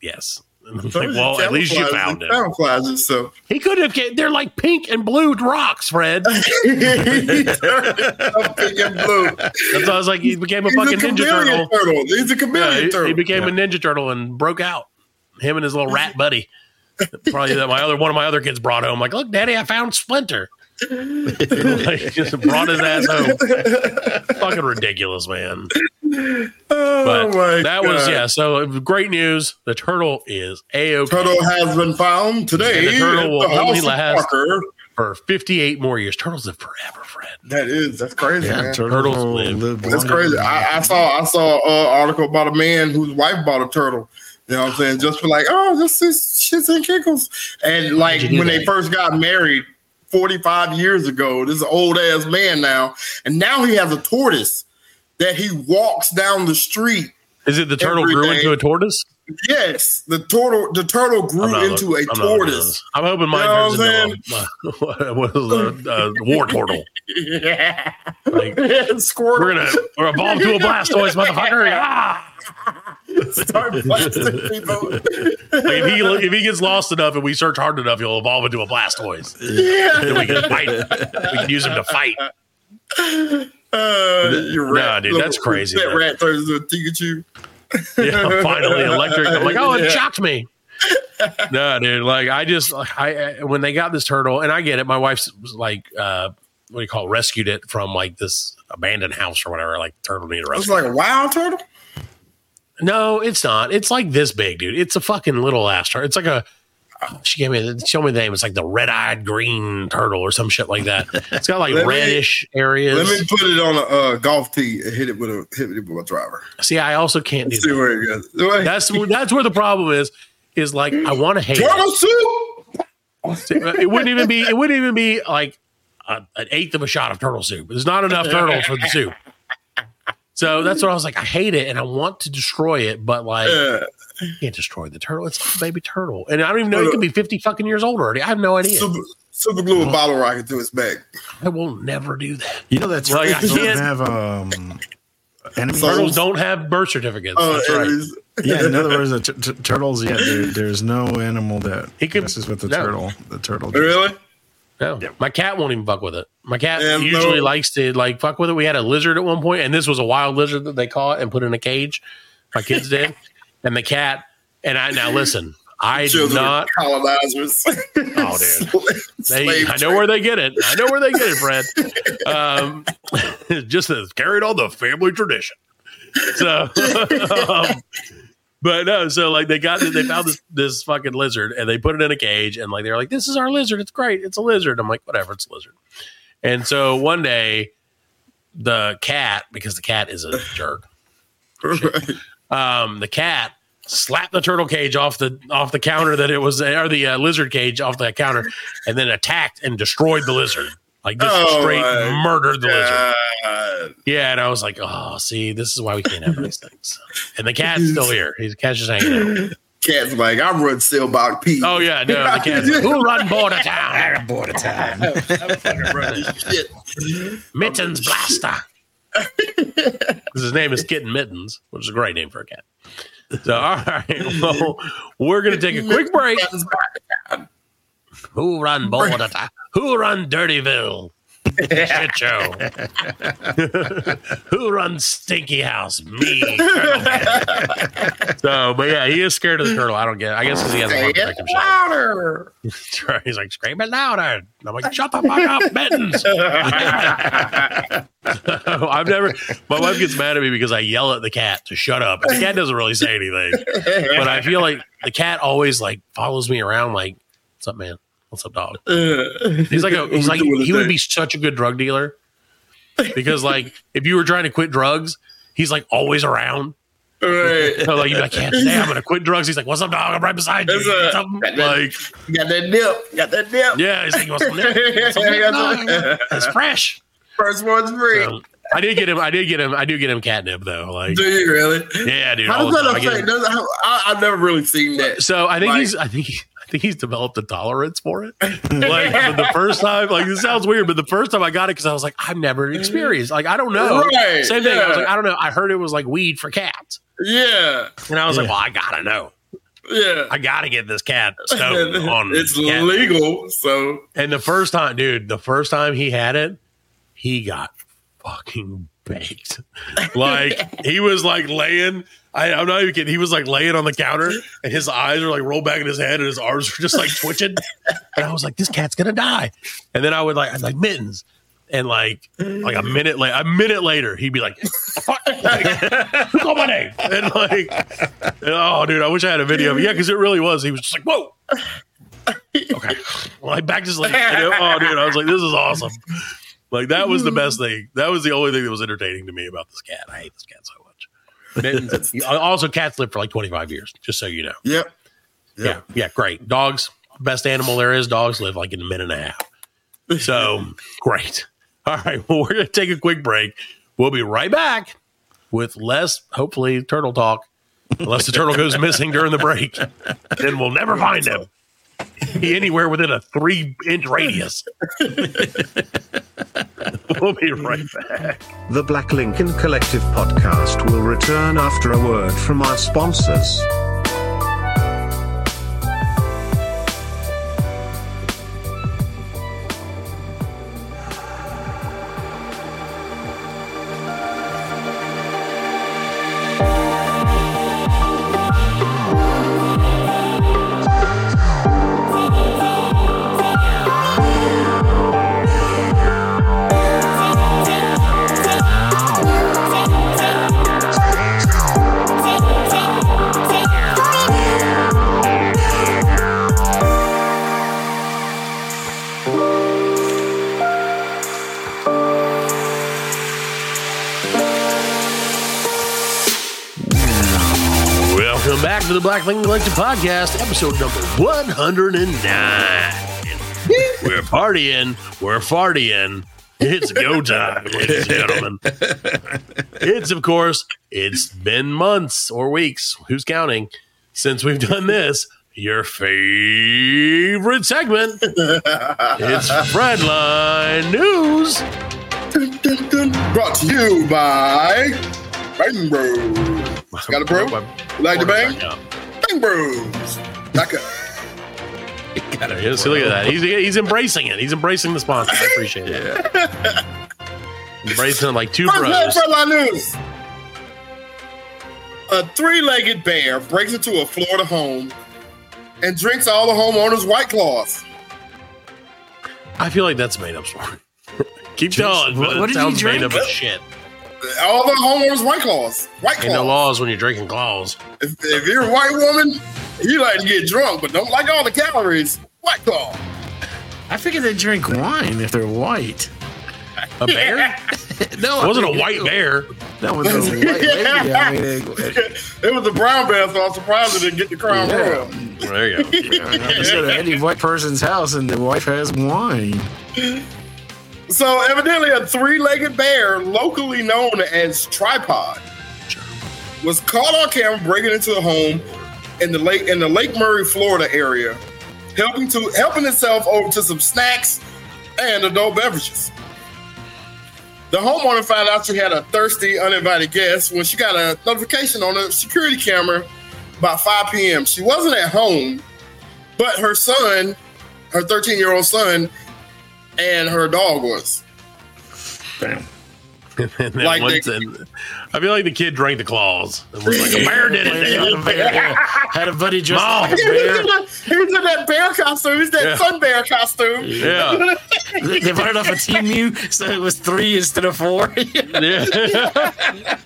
S2: "Yes." And I'm like, "Well, at least you found it."
S1: Camouflage itself.
S2: He could have. ca- They're like pink and blue rocks, Fred.
S1: He turned pink and blue.
S2: That's why I was like, he became a
S1: He's
S2: fucking
S1: a
S2: ninja turtle.
S1: turtle. He's a
S2: Yeah, he,
S1: turtle.
S2: he became a ninja turtle and broke out. Him and his little rat buddy. Probably that my other one of my other kids brought home. Like, look, Daddy, I found Splinter. like, just brought his ass home. Fucking ridiculous, man.
S1: oh
S2: But
S1: my
S2: that was yeah. So great news. The turtle is a okay
S1: Turtle has been found today.
S2: And the turtle will
S1: the
S2: only last-
S1: Parker.
S2: for 58 more years. Turtles live forever, Fred.
S1: That is that's crazy,
S7: Yeah,
S1: man.
S2: Turtles
S7: will
S2: live.
S7: live
S1: That's crazy. I, I saw I saw an article about a man whose wife bought a turtle. You know what I'm saying? Just for like, oh, this is shits and giggles. And like
S2: you do
S1: when they first got married 45 years ago, this old ass man now, and now he has a tortoise that he walks down the street.
S2: Is it the turtle grew
S1: day.
S2: into a tortoise?
S1: Yes, the turtle the turtle grew
S2: not
S1: into a
S2: looking- I'm not looking at
S1: tortoise.
S2: I'm hoping mine
S1: You know
S2: turns into a, what is a, a war turtle.
S1: Yeah.
S2: Like,
S1: Squirtle.
S2: we're gonna we're evolve to a Blastoise, motherfucker. Ah!
S1: start blasting people.
S2: Like if he if he gets lost enough and we search hard enough, he'll evolve into a Blastoise.
S1: yeah.
S2: Then we can fight. We can use him to fight.
S1: Uh, you're
S2: Nah,
S1: rat.
S2: dude, that's crazy,
S1: That rat turns into a Pikachu.
S2: Yeah, finally electric. I'm like, oh, it
S1: Yeah.
S2: shocked me. no, dude. Like, I just, I, when they got this turtle, and I get it. My wife's was like, uh, what do you call it? Rescued it from like this abandoned house or whatever. Like, turtle need a
S1: It's
S2: rescue.
S1: like a wild turtle.
S2: No, it's not. It's like this big, dude. It's a fucking little ass turtle. It's like a. She gave me, show me the name. It's like the red-eyed green turtle or some shit like that. It's got like
S1: Let me-
S2: reddish areas.
S1: Let me put it on a uh, golf tee and hit it with a hit it with a driver.
S2: See, I also can't do
S1: See
S2: that.
S1: where it goes. Wait.
S2: That's that's where the problem is. Is like I want to hate. it.
S1: turtle soup.
S2: it wouldn't even be it wouldn't even be like a, an eighth of a shot of turtle soup. There's not enough turtles for the soup. So that's what I was like. I hate it and I want to destroy it, but like
S1: Yeah.
S2: you can't destroy the turtle. It's a baby turtle, and I don't even know it could be 50 fucking years old already. I have no idea.
S1: Super, super glue a bottle rocket to his back.
S2: I will never do that.
S7: You know that's
S2: Like,
S7: right.
S2: I
S7: don't
S2: can't-
S7: have um, enemies.
S1: So-
S2: Turtles don't have birth certificates.
S1: Uh,
S2: that's right.
S1: Aries.
S7: yeah, in other words, the t- t- turtles. Yeah, there, there's no animal that
S2: He could-
S7: messes with the
S2: no.
S7: turtle. The turtle.
S1: Really?
S2: No, my cat won't even fuck with it. My cat
S1: Yeah,
S2: usually
S1: no.
S2: likes to like fuck with it. We had a lizard at one point, and this was a wild lizard that they caught and put in a cage. My kids did, and the cat. And I now listen. I do not.
S1: colonizers.
S2: Oh, dude. They, I know where they get it. I know where they get it, Fred. Um, just as carried on the family tradition. So, um, but no, so like they got they found this this fucking lizard and they put it in a cage and like they're like, this is our lizard. It's great. It's a lizard. I'm like, whatever. It's a lizard. And so one day, the cat because the cat is a jerk. Um, the cat slapped the turtle cage off the off the counter that it was or the uh, lizard cage off the counter and then attacked and destroyed the lizard like just
S1: Oh,
S2: straight
S1: my
S2: murdered the lizard. Yeah and i was like oh see this is why we can't have nice things. And the cat's still here. He's the cat's just hanging out.
S1: Cat's like, I run Sailboat Pete.
S2: oh yeah no the cat's like, who run Bartertown? I run
S7: Border time.
S1: Shit.
S2: mittens blaster. 'Cause his name is kitten mittens which is a great name for a cat. So all right well we're gonna take a quick break. Who run border town? Who run Dirtyville? Shit show. Who runs Stinky House? Me. So, but yeah, he is scared of the turtle. I don't get. It. I guess because he has a
S1: Say
S2: heart
S1: it louder.
S2: He's like, scream it louder. And I'm like, shut the fuck up, Mittens. I've never. My wife gets mad at me because I yell at the cat to shut up. And the cat doesn't really say anything, but I feel like the cat always like follows me around. Like, what's up, man? What's up, dog? He's like a, he's like he would be such a good drug dealer because like if you were trying to quit drugs, he's like always around.
S1: right.
S2: So like you'd be like, yeah, today I'm gonna quit drugs. He's like, what's up, dog? I'm right beside you.
S1: A-
S2: What's up? Like,
S1: Got that dip. Got that dip.
S2: yeah, he's like, what's up? What's up?
S1: Yeah.
S2: It's fresh.
S1: First one's free.
S2: So, I did get him. I did get him. I do get him catnip though. Like,
S1: Do you really?
S2: yeah, dude.
S1: How does that affect?
S2: him.
S1: Does, how, I, I've never really seen that.
S2: So I think
S1: Like-
S2: he's. I think. He, think he's developed a tolerance for it. Like but the first time, like this sounds weird, but the first time I got it because I was like, I've never experienced. Like I don't know.
S1: Right,
S2: Same thing. I was like, I don't know. I heard it was like weed for cats,
S1: Yeah,
S2: and I was like, well, I gotta know.
S1: yeah.
S2: I gotta get this cat stoned on
S1: it's
S2: cat.
S1: legal, so
S2: And the first time, dude, the first time he had it, he got fucking baked. Like he was like laying. I, I'm not even kidding. He was like laying on the counter, and his eyes were like rolled back in his head, and his arms were just like twitching. And I was like, "This cat's gonna die." And then I would like, I'd like mittens, and like, like a minute later, a minute later, he'd be like, "Fuck, called my name?" And like, and, oh, dude, I wish I had a video of it. Yeah, because it really was. He was just like, "Whoa." okay. Well, I backed his leg. Oh, dude, I was like, this is awesome. Like that was the mm. best thing. That was the only thing that was entertaining to me about this cat. I hate this cat so much. Mittens. also, cats live for like 25 years, just so you know.
S1: yep.
S2: Yeah, yeah, great. Dogs, best animal there is. Dogs live like in a minute and a half. So great. All right. Well, we're gonna take a quick break. We'll be right back with less, hopefully, turtle talk. Unless the turtle goes missing during the break, then we'll never find him anywhere within a three inch radius. we'll be right back.
S8: The Black Lincoln Collective podcast will return after a word from our sponsors.
S2: Black Thing Collective Podcast, episode number 109. We're partying, we're farting. It's go time, ladies and gentlemen. It's, of course, it's been months or weeks, who's counting, since we've done this. Your favorite segment. It's Fredline News.
S1: Brought to you by Bang Bros. Got a bro? Like the bang? Bang Bros. Like a
S2: Yeah, see, look at that. He's, he's embracing it. He's embracing the sponsor. I appreciate it. embracing it like two
S1: First
S2: bros.
S1: Fredline News. A three-legged bear breaks into a Florida home and drinks all the homeowners' white claws.
S2: I feel like that's made up story. Keep telling,
S7: what- what did he
S2: sounds made
S7: drink?
S2: up as shit.
S1: All the homeowners' white claws. White claws.
S2: Ain't no
S1: claws.
S2: laws when you're drinking claws.
S1: If, if you're a white woman, you like to get drunk, but don't like all the calories. White claw.
S7: I figured they drink wine if they're white.
S2: A bear?
S7: No,
S2: It wasn't
S7: I
S2: a
S7: mean,
S2: white bear.
S7: That was a white lady. I mean, it,
S1: It was a brown bear, so I'm surprised it didn't get the crown
S7: Yeah.
S1: royal.
S2: There you go.
S7: you go to any white person's house and the wife has wine.
S1: So evidently, a three-legged bear, locally known as tripod, was caught on camera breaking into a home in the lake in the Lake Mary, Florida area, helping to helping itself over to some snacks and adult beverages. The homeowner found out she had a thirsty, uninvited guest when she got a notification on a security camera about 5 p.m. She wasn't at home, but her son, her 13 year old son, and her dog was.
S7: Damn.
S2: And then
S1: Like
S2: once
S1: they-
S2: in- I feel like the kid drank the claws. And was like, a bear did it.
S7: Had a bear- had a buddy dressed
S2: Mom.
S7: like a
S1: He's in
S7: bear.
S1: that, he's in that bear costume. He's that
S2: Yeah.
S1: sun bear costume.
S2: Yeah.
S7: They bought it off a team so it was three instead of four.
S2: yeah.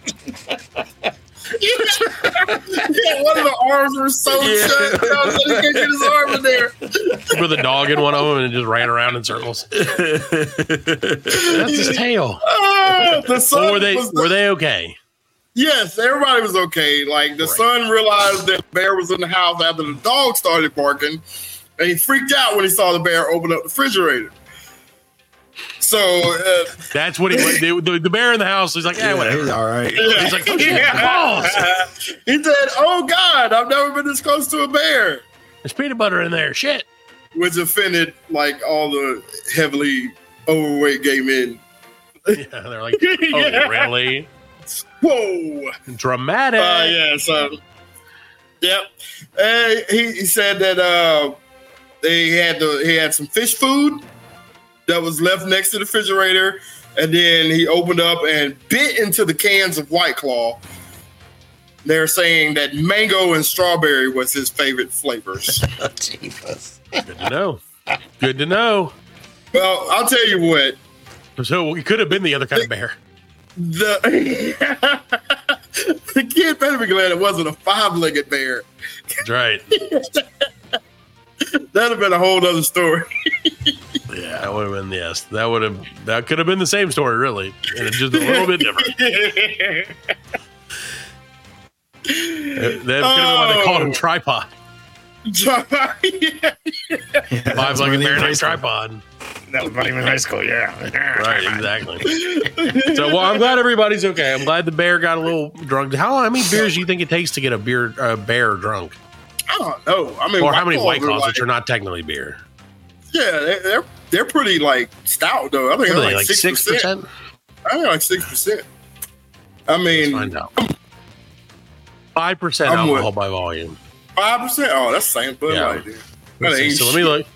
S1: Yeah, one of the arms were so shut. You know, so he couldn't get his arm in there.
S2: With a dog in one of them and it just ran around in circles. That's his tail.
S1: Ah, the son
S2: were they
S1: was
S2: were they okay?
S1: Yes, everybody was okay. Like the son realized that the bear was in the house after the dog started barking, and he freaked out when he saw the bear open up the refrigerator. So uh,
S2: That's what he the, the, the bear in the house. He's like, yeah, whatever.
S7: He's all right.
S2: He's like, "Oh, shit, balls.
S1: he said, "Oh God, I've never been this close to a bear,"
S2: There's peanut butter in there. Shit.
S1: which offended like all the heavily overweight gay men.
S2: Yeah, they're like, oh,
S1: Yeah.
S2: really?
S1: Whoa.
S2: Dramatic.
S1: Uh, yeah, so yep. Uh, he, he said that uh, they had the he had some fish food that was left next to the refrigerator, and then he opened up and bit into the cans of White Claw. They're saying that mango and strawberry was his favorite flavors.
S2: Oh, Good to know. Good to know.
S1: well, I'll tell you what.
S2: So it could have been the other kind of bear.
S1: The the kid better be glad it wasn't a five-legged bear.
S2: That's right.
S1: That'd have been a whole other story.
S2: Yeah, that would have been yes. That would have that could have been the same story, really, and it's just a little bit different. That could have been why they called him
S1: Oh.
S2: tripod.
S1: yeah.
S2: Five like a bear named tripod.
S7: That was funny in high school. Yeah.
S2: Right, exactly. So, well, I'm glad everybody's okay. I'm glad the bear got a little drunk. How how many beers do you think it takes to get a beer a bear drunk,
S1: I don't know. I mean,
S2: or how many white
S1: are
S2: claws,
S1: like-
S2: which are not technically beer?
S1: Yeah, they're, they're they're pretty like stout though. I think they're like
S2: like
S1: six
S2: six
S1: percent.
S2: percent?
S1: I think like six percent. I mean,
S2: Find out. Five percent
S1: I'm with-
S2: alcohol by volume.
S1: five percent. Oh, that's the same Bud
S2: Yeah.
S1: Light, dude. That
S2: Let's
S1: ain't
S2: So let me
S1: shit.
S2: look.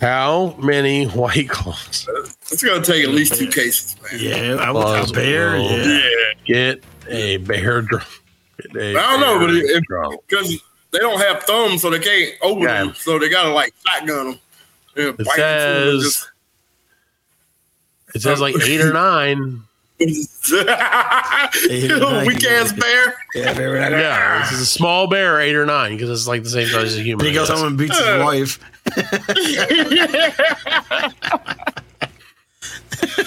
S2: How many white claws?
S1: It's gonna take at least two cases, man.
S7: Yeah, I
S2: Claws
S7: was a bear.
S2: will
S7: Yeah.
S2: Get a bear drunk. Get a
S1: I don't know, but
S2: bear
S1: if-
S2: drunk.
S1: Because they don't have thumbs, so they can't open
S2: Yeah.
S1: them. So they gotta like shotgun them. Yeah,
S2: It
S1: bite into 'em and
S2: says it says like eight or nine.
S1: just-
S7: Eight or nine.
S1: Weak ass bear.
S7: Yeah, bear.
S2: Yeah, this is a small bear, eight or nine, because it's like the same size as a human.
S7: He goes home and beats his wife.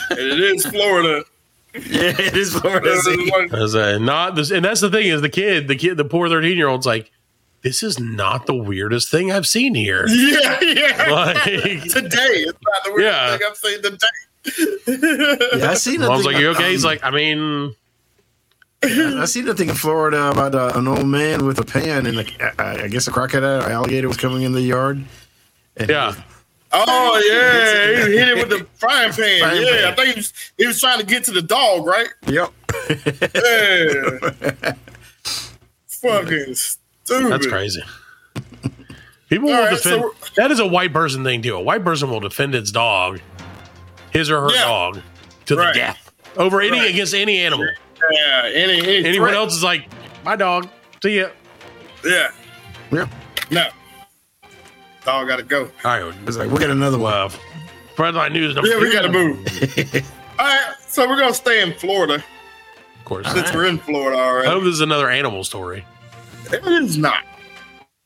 S1: And it is Florida.
S7: Yeah, it is Florida.
S1: This is
S7: see?
S1: what-
S2: As a, not this, and that's the thing is the kid, the kid, the poor thirteen year old's like, this is not the weirdest thing I've seen here.
S1: Yeah, yeah.
S2: Like,
S1: today. It's not the weirdest
S2: Yeah.
S1: thing I've seen today.
S7: Yeah, I seen.
S2: mom's
S7: thing
S2: like, you
S7: about-
S2: okay? He's like, I mean,
S7: I seen the thing in Florida about uh, an old man with a pan and I guess a crocodile or alligator was coming in the yard. And
S2: yeah,
S1: Oh yeah, he hit it with the frying pan.
S7: Frying
S1: yeah,
S7: pan.
S1: I think he was, he was trying to get to the dog, right?
S7: Yep.
S1: Yeah. Fucking stupid.
S2: that's crazy. People will
S1: All right,
S2: defend.
S1: so-
S2: that is a white person thing too. A white person will defend its dog, his or her
S1: Yeah.
S2: dog, to
S1: Right.
S2: the death over any
S1: Right.
S2: against any animal.
S1: Yeah, any, any
S2: Anyone
S1: threat.
S2: else is like, my dog. See ya.
S1: Yeah,
S7: Yeah.
S1: no. Dog got to go.
S2: All right.
S7: It's like we got another one.
S2: Uh, Fredline News number
S1: Yeah, we got to move. All right, so we're gonna stay in Florida
S2: Of course.
S1: since we're in Florida already.
S2: I
S1: already.
S2: hope this is another animal story.
S1: It is not.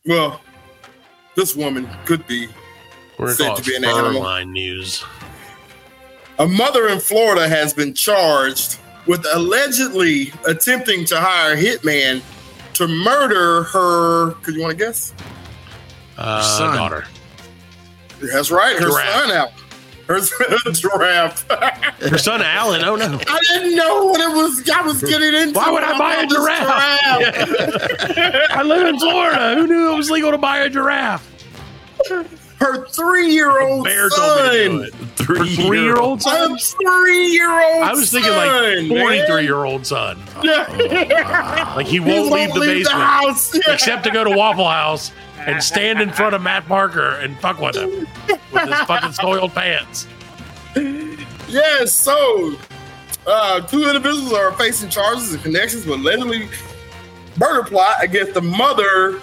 S1: Well, this woman could be.
S2: We're
S1: Said
S2: to call
S1: to
S2: it
S1: be an animal.
S2: Fredline News.
S1: A mother in Florida has been charged with allegedly attempting to hire a hitman to murder her. Could you want to guess?
S2: Uh,
S7: son.
S2: daughter.
S1: That's right, her
S2: Giraffe.
S1: son out. Her son, giraffe.
S2: Her son Allan. Oh no.
S1: I didn't know what it was. I was getting into.
S2: Why would I buy a giraffe? I live in Florida. Who knew it was legal to buy a giraffe?
S1: Her three-year-old
S2: Bear told me to do
S1: son.
S2: it.
S7: Three
S2: Three year old son?
S1: Three-year-old.
S2: I was thinking like 43 year old son. Like he won't leave the basement
S1: house.
S2: Except to go to Waffle House and stand in front of Matt Parker and fuck with him with his fucking soiled pants.
S1: Yes, so uh, two individuals are facing charges in connections with allegedly murder plot against the mother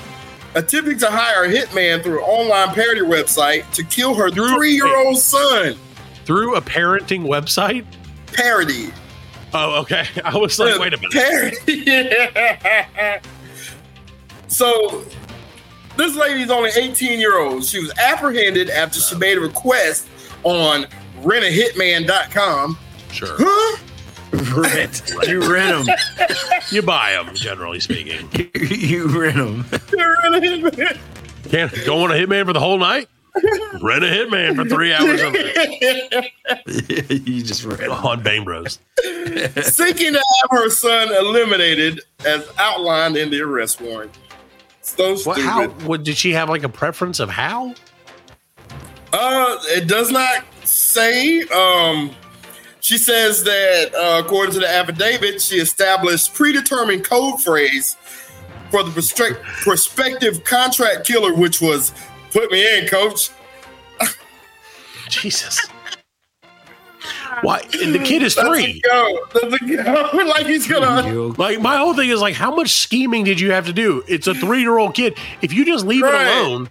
S1: attempting to hire a hitman through an online parody website to kill her three-year-old son.
S2: Through a parenting website?
S1: Parody.
S2: Oh, okay. I was like, wait a minute.
S1: Yeah. So this lady's only 18 year old. She was apprehended after she made a request on rentahitman.com.
S2: Sure.
S1: Huh?
S7: Rent. You rent them.
S2: You buy them, generally speaking.
S7: you rent them.
S1: Rent a hitman.
S2: Can't don't want a hitman for the whole night? Rent a hitman for three hours on,
S7: you just rent 'em.
S2: on Bang Bros.
S1: Seeking to have her son eliminated as outlined in the arrest warrant. So
S2: What,
S1: stupid.
S2: how? What, did she have like a preference of how?
S1: Uh, it does not say. Um, she says that uh, according to the affidavit, she established predetermined code phrase for the prospect- prospective contract killer, which was "Put me in, coach."
S2: Jesus. Why? And the kid is
S1: Let's
S2: three.
S1: go. Let's go. like he's gonna.
S2: Like my whole thing is like, how much scheming did you have to do? It's a three year old kid. If you just leave
S1: Right.
S2: it alone,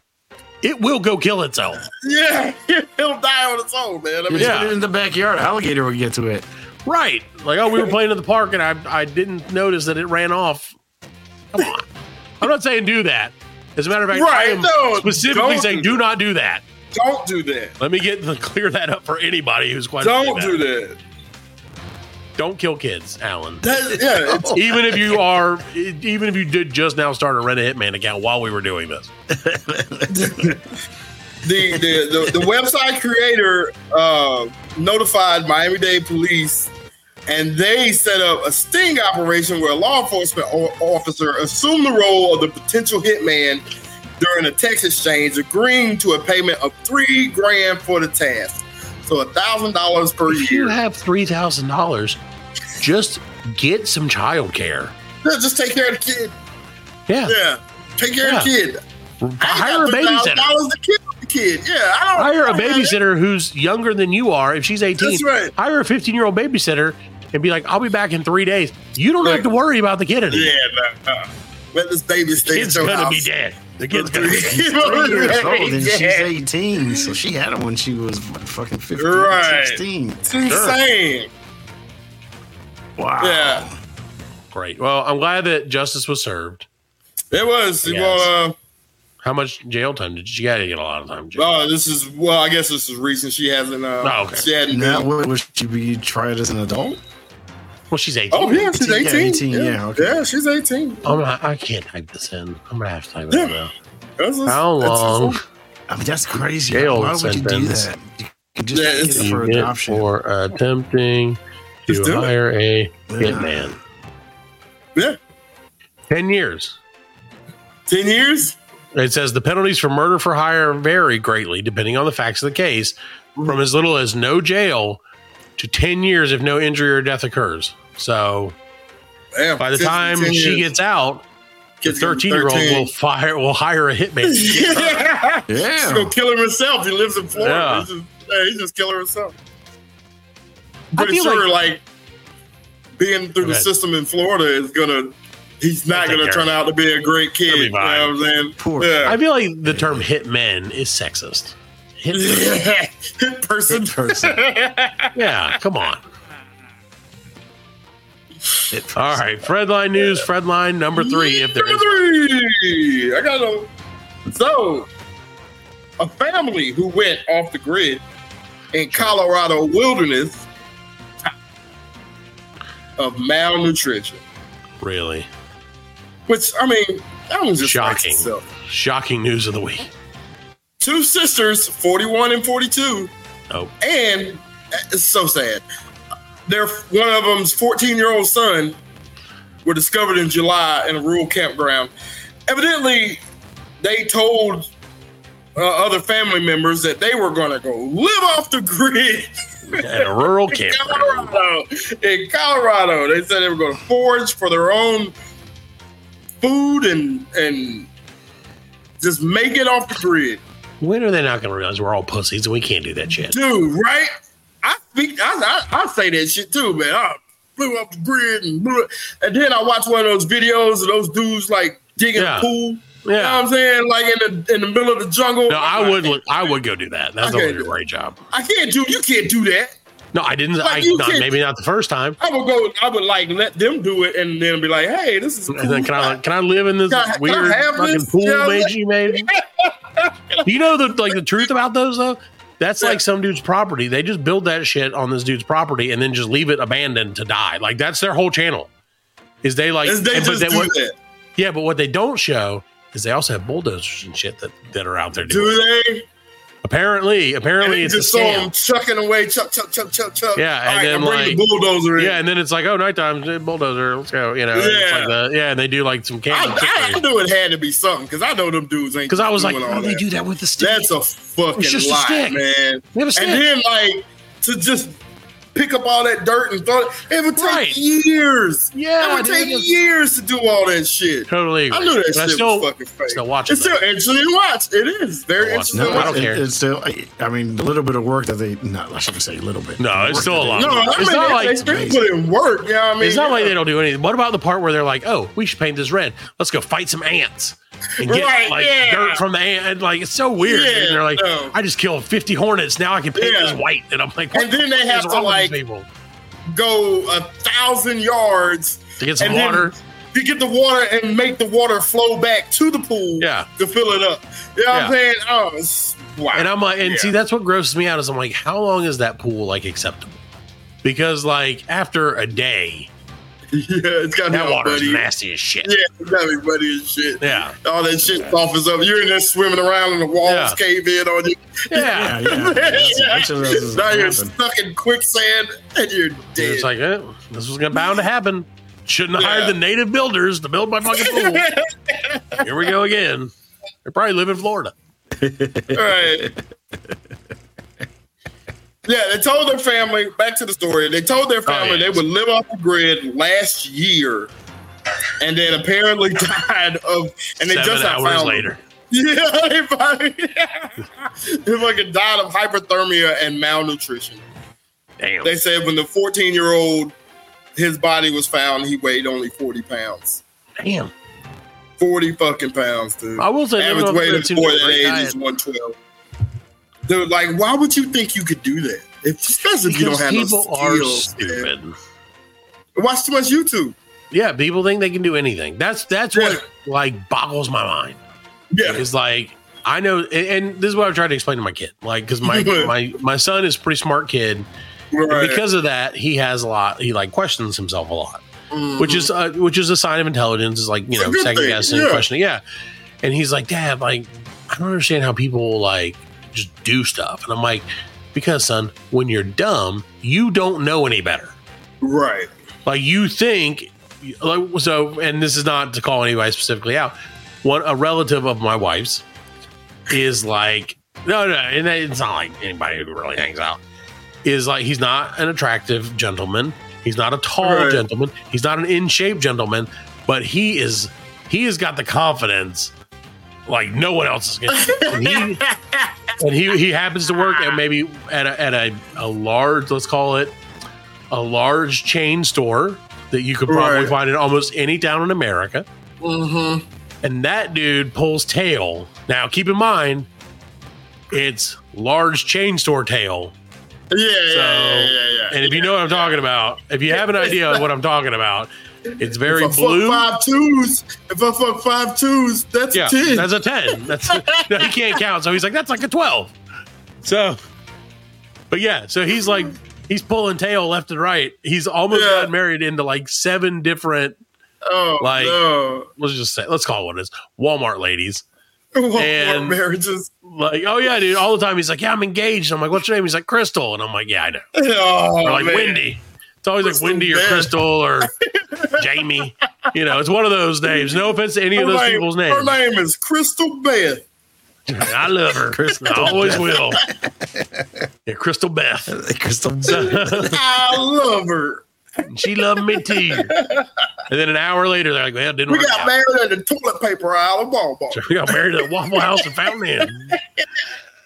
S2: it will go kill itself.
S1: Yeah, it'll die on its own, man. I mean,
S2: Yeah.
S7: in the backyard. Alligator will get to it.
S2: Right. Like, oh, we were playing in the park and I I didn't notice that it ran off. Come on. I'm not saying do that. As a matter of fact, I am
S1: no,
S2: specifically saying
S1: do
S2: do not do that.
S1: Don't do that.
S2: Let me get the, clear that up for anybody who's questioning
S1: Don't do that.
S2: Don't kill kids, Allan.
S1: That- yeah, it's,
S2: even if you are, even if you did just now start a Rent a Hitman account while we were doing this.
S1: the, the, the, the website creator uh, notified Miami Dade police and they set up a sting operation where a law enforcement officer assumed the role of the potential hitman during a text exchange, agreeing to a payment of three grand for the task. So a thousand dollars per year.
S2: If you have three thousand dollars, just get some child care.
S1: Yeah, just take care of the kid.
S2: Yeah,
S1: Yeah, take care of the kid.
S2: hire a babysitter.
S1: Dollars to kill the kid. Yeah, I don't
S2: Hire a
S1: I don't have that.
S2: babysitter who's younger than you are. If she's eighteen,
S1: That's right.
S2: hire a fifteen-year-old babysitter and be like, "I'll be back in three days." You don't have to worry about the kid anymore.
S1: Yeah, no, no. Let this baby stay
S2: Kid's gonna
S1: house.
S2: be dead. The kid's gonna.
S7: Three years old and she's 18, so she had him when she was what, fucking 15,
S1: Right.
S7: 16.
S1: It's insane.
S7: Wow.
S1: Yeah,
S2: Great. Well, I'm glad that justice was served.
S1: it was.
S2: Yes.
S1: Well, uh,
S2: How much jail time did she? Got to get a lot of time. in jail.
S1: uh, this is well. I guess this is recent. She hasn't. Uh,
S2: Oh, okay.
S1: She hadn't.
S7: Now,
S1: Been,
S7: would she be tried as an adult?
S2: Well, she's eighteen.
S1: oh yeah, she's
S7: 18,
S1: eighteen.
S7: yeah, 18, yeah, okay.
S1: yeah, she's eighteen.
S2: I'm not, I can't type this in. I'm gonna have to type it
S1: Yeah.
S2: in now.
S1: That's just-
S2: How
S1: that's
S2: long?
S7: I mean, that's crazy.
S2: Jail
S7: Why would you do
S2: sentence.
S7: that? You could just
S1: Yeah,
S7: get
S1: it's-
S7: it for
S2: Get
S7: adoption.
S2: for attempting to
S1: Just do it.
S2: hire a hitman.
S1: Yeah,
S2: Ten years.
S1: ten years.
S2: It says the penalties for murder for hire vary greatly depending on the facts of the case, from as little as no jail to ten years if no injury or death occurs. So
S1: Damn,
S2: by the time
S1: 10
S2: she
S1: years.
S2: gets out, the thirteen year old will fire will hire a hitman.
S1: yeah. She's
S7: Yeah.
S1: gonna kill him herself. He lives in Florida.
S2: Yeah.
S1: He's, just, yeah, he's just killing himself.
S2: I
S1: Pretty
S2: feel
S1: sure,
S2: like-
S1: like, being through the system in Florida is gonna. He's not
S2: take
S1: gonna turn out to be a great kid. You know what I'm saying?
S7: Poor-
S1: Yeah.
S2: I feel like the term hitmen is sexist. Hitman.
S1: Hit person.
S7: Hit person.
S2: yeah, come on. All right, Fredline news, Fredline number three. If there
S1: Number
S2: is
S1: three. I got. So, a family who went off the grid in Colorado wilderness of malnutrition,
S2: really
S1: which I mean, that was just
S2: Shocking. shocking news of the week.
S1: Two sisters, forty-one and forty-two,
S2: Oh,
S1: and eh, it's so sad. Their one of them's fourteen-year-old son were discovered in July in a rural campground. Evidently, they told uh, other family members that they were going to go live off the grid
S2: at a rural
S1: in
S2: campground.
S1: Colorado. In Colorado, they said they were going to forage for their own food and and just make it off the grid.
S2: When are they not going to realize we're all pussies and we can't do that shit?
S1: dude, right? I speak, I, I, I say that shit too, man. I blew up the grid and blew. And then I watch one of those videos of those dudes like digging
S2: Yeah.
S1: a pool. You know what
S2: Yeah.
S1: I'm saying? Like in the in the middle of the jungle.
S2: No, I would. look- I would go do that. That's a great job.
S1: I can't do. You can't do that.
S2: No, I didn't.
S1: Like,
S2: I not, maybe not the first time.
S1: I would go. I would like let them do it, and then be like, "Hey, this is."
S2: And then can I can I live in this
S1: Can I- can I
S2: weird fucking
S1: this?
S2: pool
S1: Yeah,
S2: made
S1: like-
S2: you made? you know the like the truth about those though. That's
S1: Yeah.
S2: like some dude's property. They just build that shit on this dude's property and then just leave it abandoned to die. Like that's their whole channel. Is they like
S1: they
S2: and-
S1: just
S2: they-
S1: do
S2: what-
S1: that?
S2: yeah, but what they don't show is they also have bulldozers and shit that, that are out there.
S1: Do they?
S2: Apparently, apparently it's a
S1: just saw them
S2: scam.
S1: chucking away, chuck, chuck, chuck, chuck, chuck.
S2: Yeah,
S1: All
S2: and
S1: right,
S2: then,
S1: bring
S2: like-
S1: the bulldozer in.
S2: Yeah, and then it's like, oh, nighttime bulldozer. Let's go. You know, it's
S1: Yeah.
S2: like the, yeah, and they do like some
S1: I,
S2: camera.
S1: I, I knew it had to be something because I know them dudes ain't.
S2: Because I was like, why do they do that with the stick?
S1: That's a fucking
S2: a
S1: lie,
S2: stick.
S1: man.
S2: A.
S1: And then like to just pick up all that dirt and throw it. It would take
S2: Right.
S1: years.
S2: Yeah,
S1: it would take
S2: it's-
S1: years to do all that shit.
S2: Totally.
S1: I
S2: agree.
S1: knew that
S2: But
S1: shit
S2: I still,
S1: was fucking fake.
S2: still watch
S1: It's
S2: it.
S1: still interesting to watch. It is very
S2: I'll watch
S1: interesting.
S2: No,
S1: to
S2: I don't
S7: it-
S2: care.
S7: It's still, I, I mean, the little bit of work that they, no, I shouldn't say a little bit.
S2: No, it's still a lot.
S1: No, I
S2: It's
S1: mean,
S2: not
S1: they,
S2: like-
S1: they still put in work. Yeah, I mean,
S2: It's not like they don't do anything. What about the part where they're like, "Oh, we should paint this red. Let's go fight some ants and get
S1: Right,
S2: like
S1: yeah.
S2: dirt from the ant." And, like it's so weird.
S1: Yeah,
S2: and they're like,
S1: no.
S2: "I just killed fifty hornets. Now I can paint
S1: Yeah.
S2: this white." And I'm like, what
S1: And then
S2: the
S1: they have to, like,
S2: people
S1: go a thousand yards
S2: to get some water."
S1: to get the water and make the water flow back to the pool
S2: Yeah.
S1: to fill it up. You know what I'm saying? Oh, wow.
S2: And I'm like, and
S1: Yeah.
S2: see, that's what grosses me out is I'm like, how long is that pool like acceptable? Because like after a day,
S1: yeah, it's got to be
S2: that
S1: all
S2: water's
S1: buddy.
S2: nasty as shit.
S1: Yeah, it's got to be buddy and shit.
S2: Yeah.
S1: All that shit softens up. You're in there swimming around and the walls
S2: Yeah.
S1: cave in on you.
S2: Yeah.
S7: Yeah, yeah. That's,
S1: now you're
S7: happened.
S1: stuck in quicksand and you're
S2: And
S1: dead.
S2: it's like, eh, this was gonna bound to happen. Shouldn't have hired the native builders to build my fucking pool. Here we go again. They probably live in Florida.
S1: right. Yeah, they told their family, back to the story, they told their family
S2: Oh, yeah.
S1: they would live off the grid last year and then apparently died of, and they
S2: Seven
S1: just now
S2: hours
S1: found them.
S2: later.
S1: Yeah, they probably, they fucking died of hypothermia and malnutrition.
S2: Damn.
S1: They said when the 14 year old, his body was found, he weighed only 40 pounds.
S2: Damn.
S1: 40 fucking pounds, dude.
S2: I will say, living
S1: Average weight
S2: grid
S1: of
S2: seems
S1: for
S2: like a
S1: that age
S2: diet.
S1: is 112. Dude, like, why would you think you could do that? If, especially if you don't have
S2: people
S1: no
S2: are
S1: skills. man.
S2: stupid.
S1: Watch too much YouTube.
S2: Yeah, people think they can do anything. That's that's
S1: Yeah.
S2: what like boggles my mind.
S1: Yeah.
S2: It's like I know, and, this is what I try to explain to my kid. Like, because my my my son is a pretty smart kid, and
S1: Right.
S2: because of that, he has a lot. He like questions himself a lot,
S1: Mhm.
S2: which is uh, which is a sign of intelligence. Is like you
S1: It's
S2: know second guessing,
S1: yeah.
S2: questioning. Yeah, and he's like, Dad, like I don't understand how people like just do stuff, and I'm like, because son, when you're dumb, you don't know any better.
S1: right.
S2: Like you think, like so, and this is not to call anybody specifically out. One a relative of my wife's is like no, no, and it's not like anybody who really hangs out is like he's not an attractive gentleman. He's not a tall
S1: Right.
S2: gentleman. He's not an in shape gentleman, but he is. He has got the confidence like no one else is getting. And he, and he he happens to work at maybe at a, at a, a large let's call it a large chain store that you could probably
S1: Right.
S2: find in almost any town in America.
S1: Mm-hmm.
S2: And that dude pulls tail. Now keep in mind, it's large chain store tail.
S1: Yeah, yeah,
S2: So,
S1: yeah, yeah, yeah.
S2: and if you know what I'm talking about, if you have an idea of what I'm talking about, it's very
S1: if I
S2: blue.
S1: fuck five twos, if I fuck five twos, that's
S2: Yeah,
S1: a 10.
S2: that's a 10. That's no, he can't count. So he's like, that's like a 12. So, but yeah, so he's like, he's pulling tail left and right. He's almost
S1: Yeah.
S2: gotten married into like seven different,
S1: oh,
S2: like-
S1: no.
S2: let's just say, let's call it what it is Walmart ladies.
S1: Walmart
S2: and-
S1: marriages.
S2: Like, oh yeah, dude, all the time. He's like, yeah, I'm engaged. I'm like, what's your name? He's like, Crystal. And I'm like, yeah, I know.
S1: Oh,
S2: Or like
S1: man.
S2: Wendy. It's always
S1: Crystal
S2: like Wendy or. Crystal or Jamie. You know, it's one of those names. No offense to any of those
S1: name-
S2: people's names.
S1: Her name is Crystal Beth.
S2: I love her. Crystal I always will. Yeah, Crystal Beth.
S7: Crystal. Beth.
S1: I love her.
S2: And she loved me too. And then an hour later, they're like, well, it didn't
S1: We
S2: work
S1: got
S2: out.
S1: married at the toilet paper aisle of Walmart.
S2: We got married at Waffle House in Fountain Inn.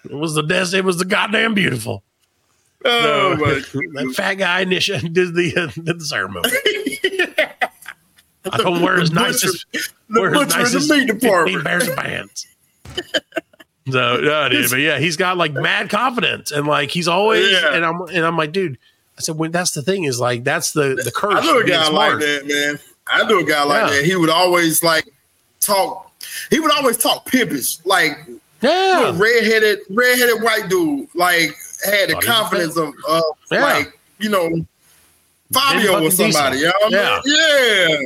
S2: It was the best. It was the goddamn beautiful.
S1: Oh,
S2: No.
S1: my
S2: That fat guy initi- did the uh, did the ceremony. I told him wear his nicest, wear his
S1: butcher in the
S2: nicest
S1: meat
S2: 15
S1: department.
S2: of pants. So yeah, dude, but yeah, he's got like mad confidence, and like he's always,
S1: Yeah.
S2: and I'm and I'm like, dude, I said, well, that's the thing is like that's the the curse.
S1: I knew a guy like that, man. I knew a guy like
S2: Yeah.
S1: that. He would always like talk. He would always talk pimpish, like
S2: Yeah,
S1: redheaded, redheaded white dude. Like had the
S2: oh, Thought
S1: confidence of, of
S2: Yeah.
S1: like you know Fabio was somebody.
S2: decent.
S1: You know what I mean?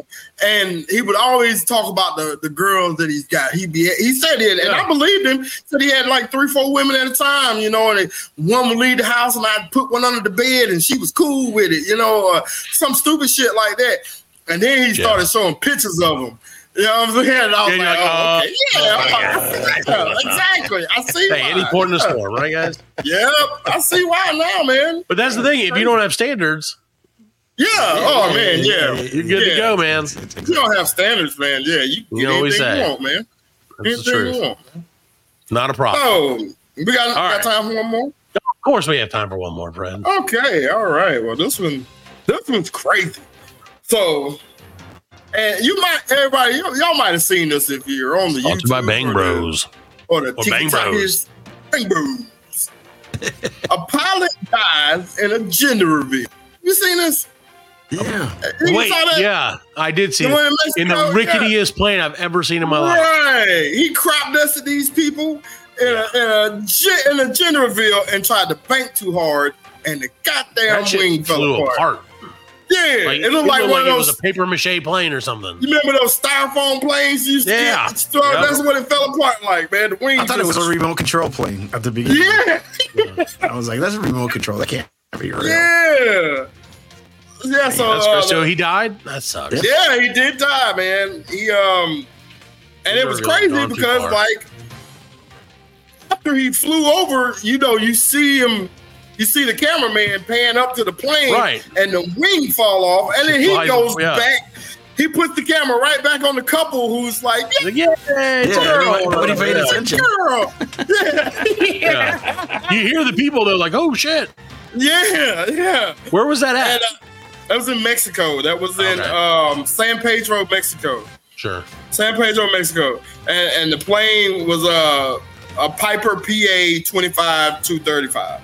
S1: Yeah. And he would always talk about the, the girls that he's got. He be he said it, and
S2: Yeah.
S1: I believed him. Said he had like three, four women at a time, you know, and one would leave the house and I'd put one under the bed and she was cool with it, you know, or some stupid shit like that. And then he
S2: Yeah.
S1: started showing pictures of them. You know what I'm saying? And I was
S2: Yeah,
S1: like, oh,
S2: uh,
S1: okay. Yeah, yeah, exactly. I see
S2: hey, any port in the store, right, guys?
S1: Yep, I see why now, man.
S2: But that's the thing. If you don't have standards,
S1: Yeah. oh man. Yeah.
S2: you're good
S1: Yeah.
S2: to go, man.
S1: You don't have standards, man. Yeah. You
S2: You
S1: get
S2: always
S1: anything
S2: say.
S1: you want, man.
S2: That's the
S1: anything you want.
S2: Not a problem.
S1: Oh, we got,
S2: All
S1: got
S2: right.
S1: time for one more.
S2: Of course, we have time for one more, friend.
S1: Okay. All right. Well, this one, this one's crazy. So, and you might, everybody, y- y'all might have seen this if you're on the
S2: Sponsored
S1: YouTube
S2: by Bang
S1: or the-
S2: Bros.
S1: or the
S2: Or Bang
S1: TikTokers. Bang Bros. a pilot dies in a gender reveal. You seen this?
S7: Yeah.
S1: You
S2: Wait,
S1: saw that?
S2: yeah, I did see
S1: The in
S2: it. in the
S1: Mexico? Yeah.
S2: plane I've ever seen in my life.
S1: Right. He crop dusted these people in a, in a in a gender reveal and tried to bank too hard, and the goddamn
S2: That
S1: wing
S2: shit
S1: fell
S2: flew
S1: apart.
S2: apart.
S1: Yeah,
S2: Like,
S1: it looked like one of
S2: it was a paper mache plane or something.
S1: you remember those styrofoam planes you used to
S2: Yeah.
S1: get? So
S2: Yep.
S1: That's what it fell apart like, man. The wings.
S7: I thought it was a remote control plane at the beginning.
S1: Yeah,
S7: I was like, that's a remote control. That can't be real.
S1: yeah, yeah. So, uh,
S2: so he died. That sucks.
S1: yeah, he did die, man. He um, and it was
S2: Really
S1: crazy because like after he flew over, you know, you see him, you see the cameraman pan up to the plane,
S2: Right.
S1: and the wing fall off, and then he
S2: Flies-
S1: goes
S2: yeah.
S1: back. He puts the camera right back on the couple who's like, yeah,
S2: Like, yeah,
S7: Yeah,
S1: girl,
S7: nobody paid
S2: yeah.
S7: attention.
S1: girl, yeah,
S2: Yeah. You hear the people, they're like, oh shit.
S1: yeah, yeah.
S2: Where was that
S1: And
S2: at?
S1: uh, that was in Mexico. That was in
S2: Okay.
S1: um, San Pedro, Mexico.
S2: Sure.
S1: San Pedro, Mexico, and, and the plane was a a Piper PA twenty five two thirty five.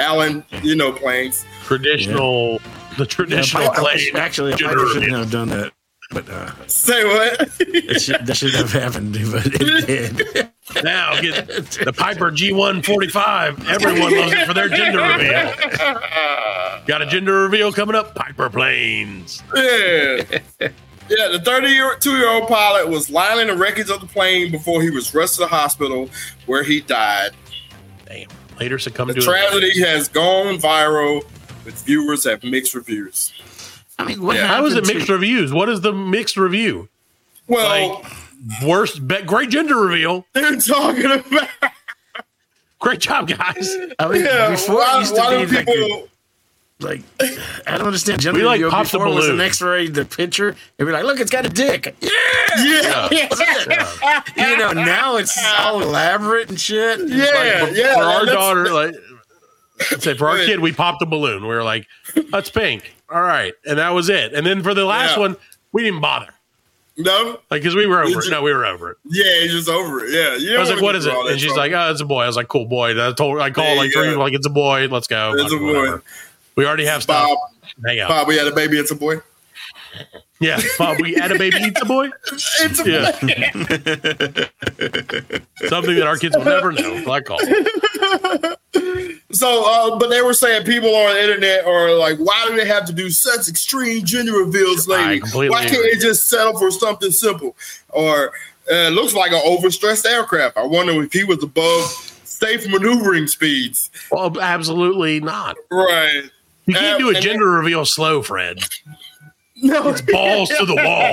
S1: Allan, you know planes.
S2: Traditional, the traditional
S7: Piper-
S2: plane.
S7: actually, I shouldn't have done that. But uh,
S1: Say what?
S7: it should, that should have happened, but it did.
S2: Now get the Piper G145. Everyone loves it for their gender reveal. Got a gender reveal coming up. Piper planes.
S1: yeah. Yeah, the 32 year old pilot was lining the wreckage of the plane before he was rushed to the hospital where he died.
S2: Damn. Later succumbed
S1: The
S2: to it.
S1: tragedy has gone viral with viewers have mixed reviews.
S7: I mean, what
S1: Yeah.
S2: How is it
S7: happened to-
S2: mixed reviews? What is the mixed review?
S1: Well, like,
S2: Worst, be- great gender reveal.
S1: they're talking about
S2: Great job, guys.
S7: I mean,
S1: yeah,
S7: before
S1: why,
S7: it used to be
S1: do
S7: like,
S1: people
S7: like, I don't understand gender
S2: We, like,
S7: reveal.
S2: popped the
S7: Before it was
S2: balloon.
S7: an X-ray, the picture. It'd be like, look, it's got a dick. Yeah,
S1: yeah, yeah.
S7: you know. Now it's all elaborate and shit. It's
S1: Yeah,
S7: like,
S1: yeah.
S2: for our daughter, like, say for our kid, we popped the balloon. We were like, that's pink. All right. And that was it. And then for the last
S1: Yeah.
S2: one, we didn't bother.
S1: No,
S2: Like, because we were over
S1: Did
S2: it. No, we were over it.
S1: yeah, it's just over it. Yeah, you
S2: I was like, what is it? And she's like, oh, it's a boy. I was like, cool boy. And I told I called like three, like, it's a boy. Let's go.
S1: It's a
S2: Fuck, whatever.
S1: boy.
S2: We already have stuff.
S1: Bob,
S2: Hang out.
S1: Bob, we had a baby. It's a boy.
S2: Yeah. Bob, we had a baby eats a boy.
S1: It's a
S2: Yeah.
S1: boy.
S2: Something that our kids will never know. Black call.
S1: So, uh, but they were saying people on the internet are like, why do they have to do such extreme gender reveals, lady? Why can't
S2: agree.
S1: they just settle for something simple? Or uh, it looks like an overstressed aircraft. I wonder if he was above safe maneuvering speeds.
S2: Well, absolutely not.
S1: Right.
S2: You can't
S1: Um,
S2: do a gender reveal slow, Fred.
S1: No, it's
S2: Balls to the wall.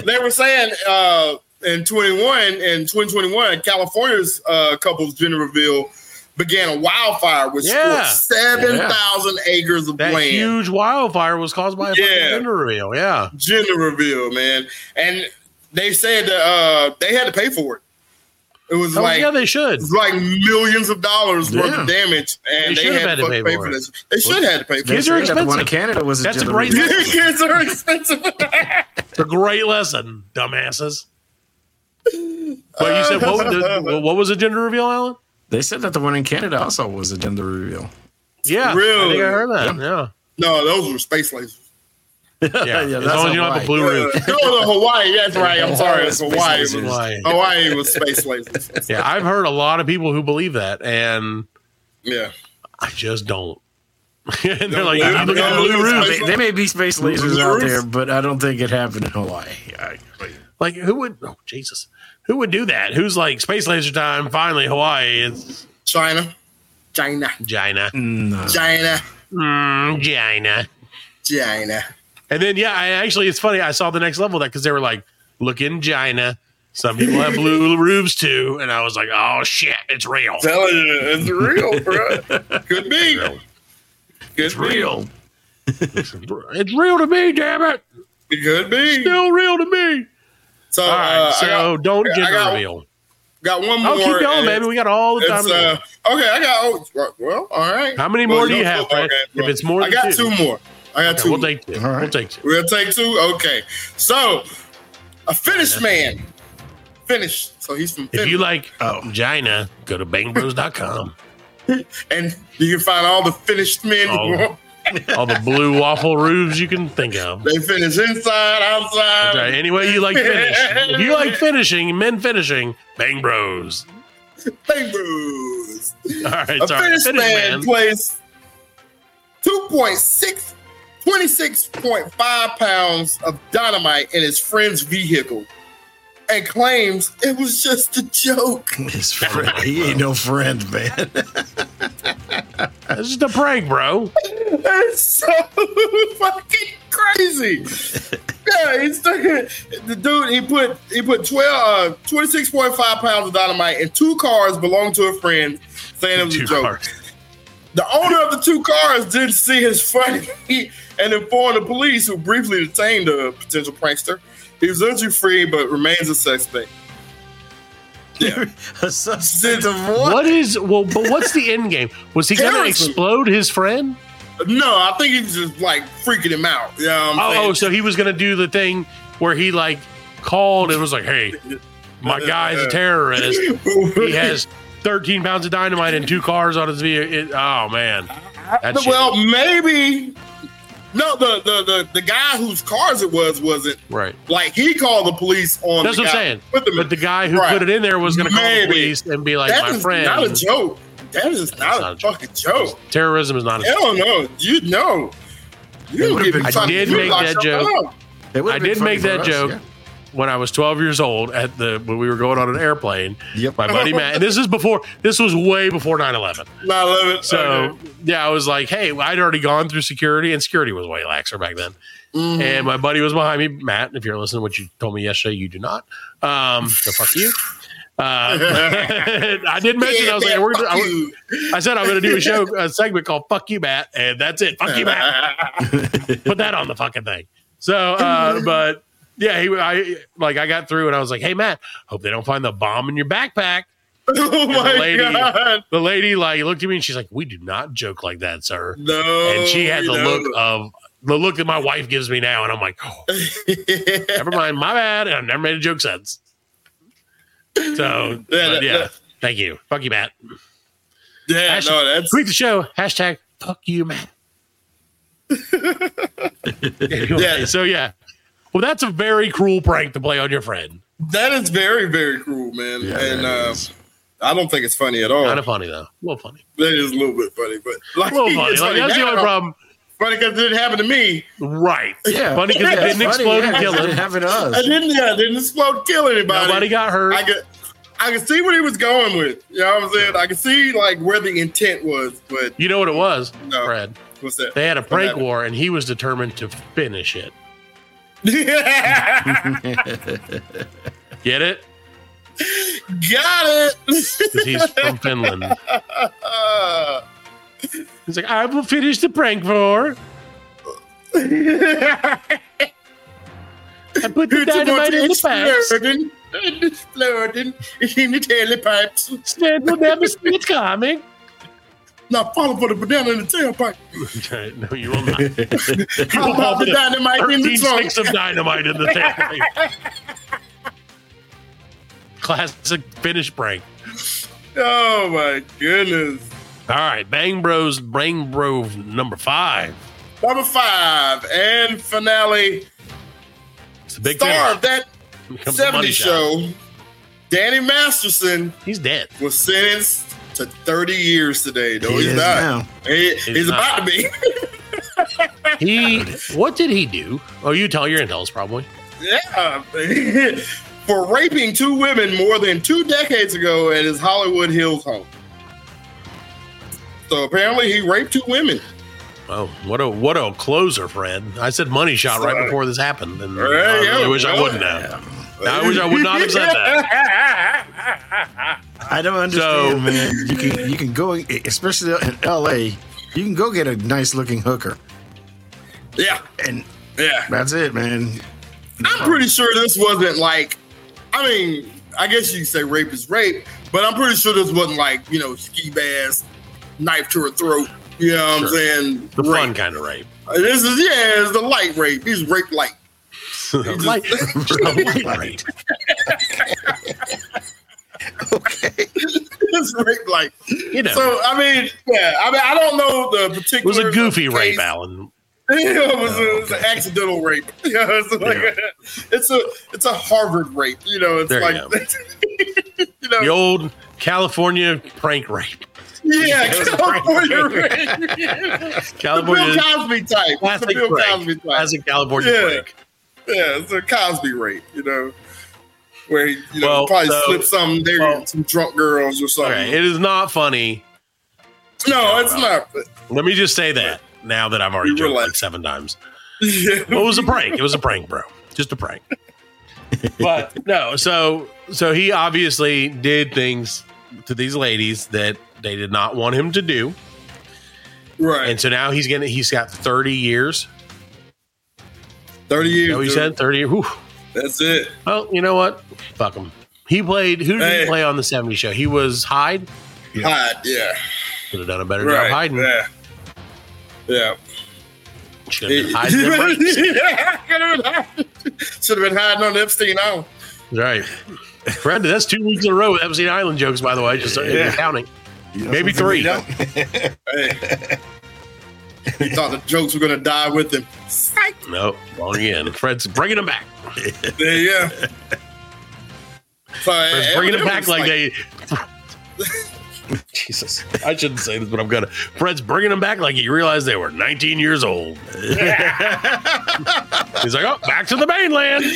S1: they were saying uh, in 21, in 2021, California's uh, couple's gender reveal began a wildfire which
S2: Yeah.
S1: scorched 7,000 acres of
S2: That
S1: land.
S2: huge wildfire was caused by a fucking
S1: Yeah.
S2: gender reveal. Yeah.
S1: gender reveal, man. And they said that uh, they had to pay for it. It was
S2: Oh,
S1: like
S2: yeah, they should.
S1: it was like millions of dollars worth of damage, and they,
S2: should have
S1: had
S2: had
S1: to,
S2: to pay
S1: pay
S2: for
S1: for this. They should have had to pay for
S2: Kids
S1: it.
S2: are
S7: that the one in
S2: expensive.
S7: Canada was a
S2: That's a
S7: gender
S2: great-
S7: reveal.
S1: Kids are expensive.
S2: It's a great lesson, dumbasses. But you said what, the, what was a gender reveal, Allan?
S7: They said that the one in Canada also was a gender reveal.
S2: Yeah, really? I
S1: Really?
S2: think I heard that. Yeah,
S1: No, those were space lasers.
S2: yeah.
S7: Yeah,
S2: as
S7: that's
S2: long as you don't have a
S7: Hawaii.
S2: blue roof.
S1: Uh, no, no, Hawaii. That's right. I'm sorry. It's Hawaii. was-
S2: Hawaii.
S1: Hawaii was space lasers.
S2: Yeah, I've heard a lot of people who believe that, and
S1: Yeah.
S2: I just don't. and they're like,
S1: believe
S2: "You
S1: it? Don't
S2: blue
S1: believe it?
S7: They, they may be space lasers
S1: Blue
S7: out there, but I don't think it happened in Hawaii. I,
S2: Like, who would? Oh, Jesus, who would do that? Who's like space laser time? Finally, Hawaii. It's
S1: China. China.
S2: China,
S7: no.
S1: China.
S2: mm, China.
S1: China.
S2: And then, yeah, I actually, it's funny. I saw the next level of that because they were like, look in China. Some people have blue roofs too, and I was like, oh shit, it's real.
S1: Telling you, it's real, bro. Could be. Could
S7: It's real.
S2: It's real to me, damn it.
S1: Be. It could be.
S2: Still real to me.
S1: So,
S2: All right,
S1: uh,
S2: so
S1: got,
S2: don't
S1: I
S2: gender
S1: got-
S2: reveal.
S1: got one more.
S2: Oh, keep going, baby. We got all the time.
S1: It's,
S2: in the
S1: uh, okay, I got. Oh, well, all right.
S2: How many
S1: Well,
S2: more do you
S1: know,
S2: have,
S1: okay,
S2: If
S1: well,
S2: it's more
S1: I
S2: than
S1: got
S2: two.
S1: two more. I got
S2: Okay,
S1: two.
S2: we'll
S1: more.
S2: take two.
S7: All right.
S2: We'll take two.
S1: We're gonna take two. Okay. So, a Finnish man. Finnish. So he's from
S2: If you like
S7: Oh.
S2: China, go to bangbros.com.
S1: and you can find all the finished men.
S2: Oh. All the blue waffle roofs you can think of.
S1: They finish inside, outside.
S2: That's right. Any way you like finish. If you like finishing, men finishing, Bang Bros.
S1: Bang Bros.
S2: All right,
S1: A
S2: sorry.
S1: Finnish
S2: Finish,
S1: man,
S2: man.
S1: plays 2.6, 26.5 pounds of dynamite in his friend's vehicle and claims it was just a joke.
S7: His friend, he ain't no friend, man.
S2: It's just a prank, bro.
S1: That's so fucking crazy. Yeah, he's the dude. He put he put twelve uh, twenty six point five pounds of dynamite in two cars belonging to a friend, saying it was
S2: Two
S1: a joke.
S2: cars.
S1: The owner of the two cars didn't see his funny and informed the police, who briefly detained the potential prankster. He was injury free, but remains a suspect.
S7: a suspect of what?
S2: What is well? But what's the end game? Was he going to explode his friend?
S1: No, I think he was just like freaking him out. You know
S2: Oh, oh, so he was going to do the thing where he like called and was like, "Hey, my guy's a terrorist. He has 13 pounds of dynamite and two cars on his vehicle." It- oh man, That shit-
S1: well, maybe. No, the, the the the guy whose cars it was wasn't
S2: right.
S1: like he called the police on.
S2: That's
S1: the
S2: what I'm saying.
S1: put them.
S2: But the guy who
S1: Right.
S2: put it in there was going to call the police and be like,
S1: That
S2: "My friend."
S1: not a joke. That is not,
S2: not
S1: a
S2: a joke.
S1: fucking joke.
S2: Terrorism is not a joke.
S1: Hell no, you know. You
S7: would've
S1: get
S7: been
S1: trying
S2: I did make that joke.
S1: up.
S7: It would've
S2: I did
S7: funny
S2: make that joke
S7: yeah.
S2: When I was 12 years old at the when we were going on an airplane.
S7: Yep.
S2: My buddy Matt, and this is before. This was way before 9/11.
S1: No, I love it.
S2: So
S1: Okay.
S2: yeah, I was like, hey, I'd already gone through security, and security was way laxer back then.
S1: Mm-hmm.
S2: And my buddy was behind me, Matt. If you're listening, what you told me yesterday, you do not. Um, so fuck you. Uh, I did mention I was like, we're gonna, I. I said I'm going to do a show, a segment called "Fuck You, Matt," and that's it. Fuck you, Matt. Put that on the fucking thing. So, uh, but yeah, he, I like, I got through, and I was like, "Hey, Matt, hope they don't find the bomb in your backpack."
S1: oh my
S2: the lady,
S1: god.
S2: the lady, like looked at me and she's like, "We do not joke like that, sir."
S1: No.
S2: And she had the look of the look that my wife gives me now, and I'm like, oh, "Never mind, my bad." And I've never made a joke since. So,
S1: Yeah, that-
S2: yeah,
S1: that-
S2: thank you. Fuck you, Matt.
S1: yeah,
S2: Hashtag-
S1: no, that's
S2: Tweet the show. Hashtag fuck you, Matt. Anyway,
S1: Yeah.
S2: So yeah. Well, that's a very cruel prank to play on your friend.
S1: that is very, very cruel, man.
S7: Yeah,
S1: and uh. I don't think it's funny at all.
S2: Kind of funny though. A little funny.
S1: That is a little bit funny, but like,
S2: A little funny.
S1: it's
S2: Like, that's the only problem.
S1: Funny because it didn't happen to me.
S2: Right.
S7: Yeah.
S2: Funny because
S7: Yeah,
S2: it didn't
S7: funny,
S2: explode
S7: yeah,
S2: and kill
S7: 'cause it
S2: him.
S7: didn't happen to us.
S1: I didn't. Yeah, it didn't explode, kill anybody.
S2: Nobody got hurt.
S1: I could, I could see what he was going with. You know what I'm saying? I could see like where the intent was, but
S2: you know what it was,
S1: No.
S2: Fred?
S1: what's that?
S2: They had a prank war, and he was determined to finish it. Get it?
S1: Got it.
S2: he's from Finland. He's like, I will finish the prank war. I put the
S1: it's
S2: dynamite in the pipes.
S1: and Exploding in the tailpipes.
S2: Stan will never see it coming.
S1: Now falling for the banana in the tailpipe.
S2: no, you will not. You
S1: How
S2: will
S1: about the dynamite in the
S2: 13
S1: trunk?
S2: sticks of dynamite in the tailpipe. Classic finish prank.
S1: Oh my goodness.
S2: All right, Bang Bros, Bang Bro number five.
S1: Number five and finale
S2: It's a big
S1: star of
S2: finish.
S1: that
S2: Comes the money
S1: 70s
S2: shot.
S1: show, Danny Masterson,
S2: He's dead.
S1: was sentenced to 30 years today. No,
S7: He
S1: he's
S7: is
S1: not.
S7: now.
S1: He- he's
S2: not.
S1: about to be.
S2: He what did he do? Oh, you tell your intels probably.
S1: yeah. For raping two women more than two decades ago at his Hollywood Hills home. So apparently he raped two women.
S2: Oh, what a what a closer, Fred. I said money shot right before this happened, and
S1: Right,
S2: I really
S1: yeah,
S2: wish I wouldn't have. I wish I would not have said that.
S7: I don't understand, so, man. You can you can go, especially in L.A. You can go get a nice looking hooker,
S1: Yeah.
S7: and
S1: Yeah.
S7: that's it, man.
S1: I'm pretty sure this wasn't like, I mean, I guess you could say rape is rape, but I'm pretty sure this wasn't like, you know, ski bass, knife to her throat. You know what I'm saying?
S2: The
S1: Rape.
S2: fun kind of rape.
S1: This is, yeah, it's the light rape. He's rape light.
S2: light, light rape.
S1: it's rape light.
S2: You know,
S1: So, I mean, yeah, I mean, I don't know the particular.
S2: it was a goofy rape, Allan.
S1: it was, a, it was oh, an accidental rape. Yeah, it's like a, it's a it's a Harvard rape. You know, it's
S2: There
S1: like you know,
S2: The old California prank rape.
S1: yeah, California rape. The
S2: California
S1: Bill Cosby type. It's the
S2: classic
S1: Bill. Cosby type.
S2: Classic California
S1: Yeah.
S2: prank.
S1: Yeah, it's a Cosby rape. You know, where he you know
S2: Well,
S1: probably
S2: so-
S1: slipped something there,
S2: well-
S1: some drunk girls or something.
S2: It is not funny.
S1: no, it's not.
S2: Let me just say that now that I've already joked like seven times.
S1: Yeah.
S2: Well, it was a prank. It was a prank, bro. Just a prank. But no, so so he obviously did things to these ladies that they did not want him to do,
S1: Right.
S2: and so now he's gonna he's got thirty years.
S1: Thirty years.
S2: No, he said thirty. Whew.
S1: That's it.
S2: Well, you know what? Fuck him. He played. Who did
S1: Hey.
S2: he play on the '70s show? He was Hyde.
S1: Hide. Yeah.
S2: Could have done a better
S1: Right.
S2: job hiding.
S1: Yeah. Yeah.
S2: Should have been hiding them breaks.
S1: yeah, could have been hiding. Should have been hiding on Epstein Island.
S2: Right. Fred, that's two weeks in a row with Epstein Island jokes, by the way, just so you're
S7: Yeah.
S2: counting. Maybe three.
S1: Hey. he thought the jokes were gonna die with him. Psych.
S2: No, wrong again. Fred's bringing them back.
S1: yeah, go. So,
S2: Fred's eh, bringing them back like they. Jesus, I shouldn't say this, but I'm gonna. Fred's bringing them back like he realized they were 19 years old. He's like, oh, back to the mainland.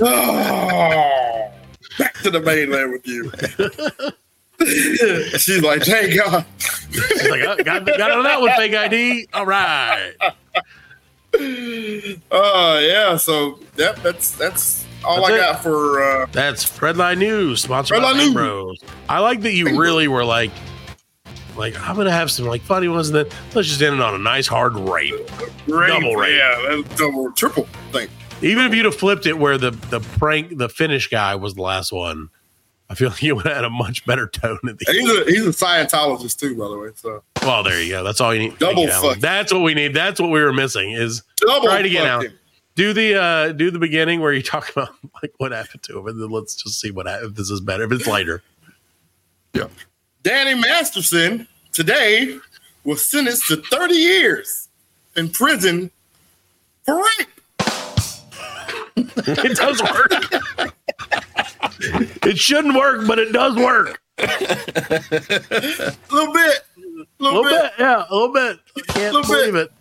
S1: Oh, back to the mainland with you. She's like, thank God.
S2: She's like, oh, got, got of that one, fake ID. All right.
S1: Oh yeah, so yep, that's that's all
S2: That's
S1: I
S2: it.
S1: got for uh
S2: That's Fredline News, sponsored by
S1: Redline
S2: Bang
S1: News.
S2: Bros. I like that you really were like, like I'm gonna have some like funny ones, and then let's just end it on a nice hard rape.
S1: rape.
S2: Double rape.
S1: Yeah, double triple thing.
S2: Even if you'd have flipped it where the the prank, the Finnish guy was the last one, I feel like you would have had a much better tone at the
S1: And he's a he's a Scientologist too, by the way. So
S2: Well, there you go. That's all you need.
S1: Double
S2: Thank you, Allan.
S1: fuck.
S2: That's what we need. That's what we were missing. Is
S1: double
S2: Try it again,
S1: fuck Allan.
S2: do the uh do the beginning where you talk about like what happened to him, and then let's just see what happened. If this is better, if it's lighter. Yeah.
S1: Danny Masterson today was sentenced to 30 years in prison for rape.
S2: It does work. it shouldn't work, but it does work.
S1: A little bit. A little,
S2: little
S1: bit.
S2: bit, yeah, a little bit. I can't
S1: Little
S2: believe
S1: bit.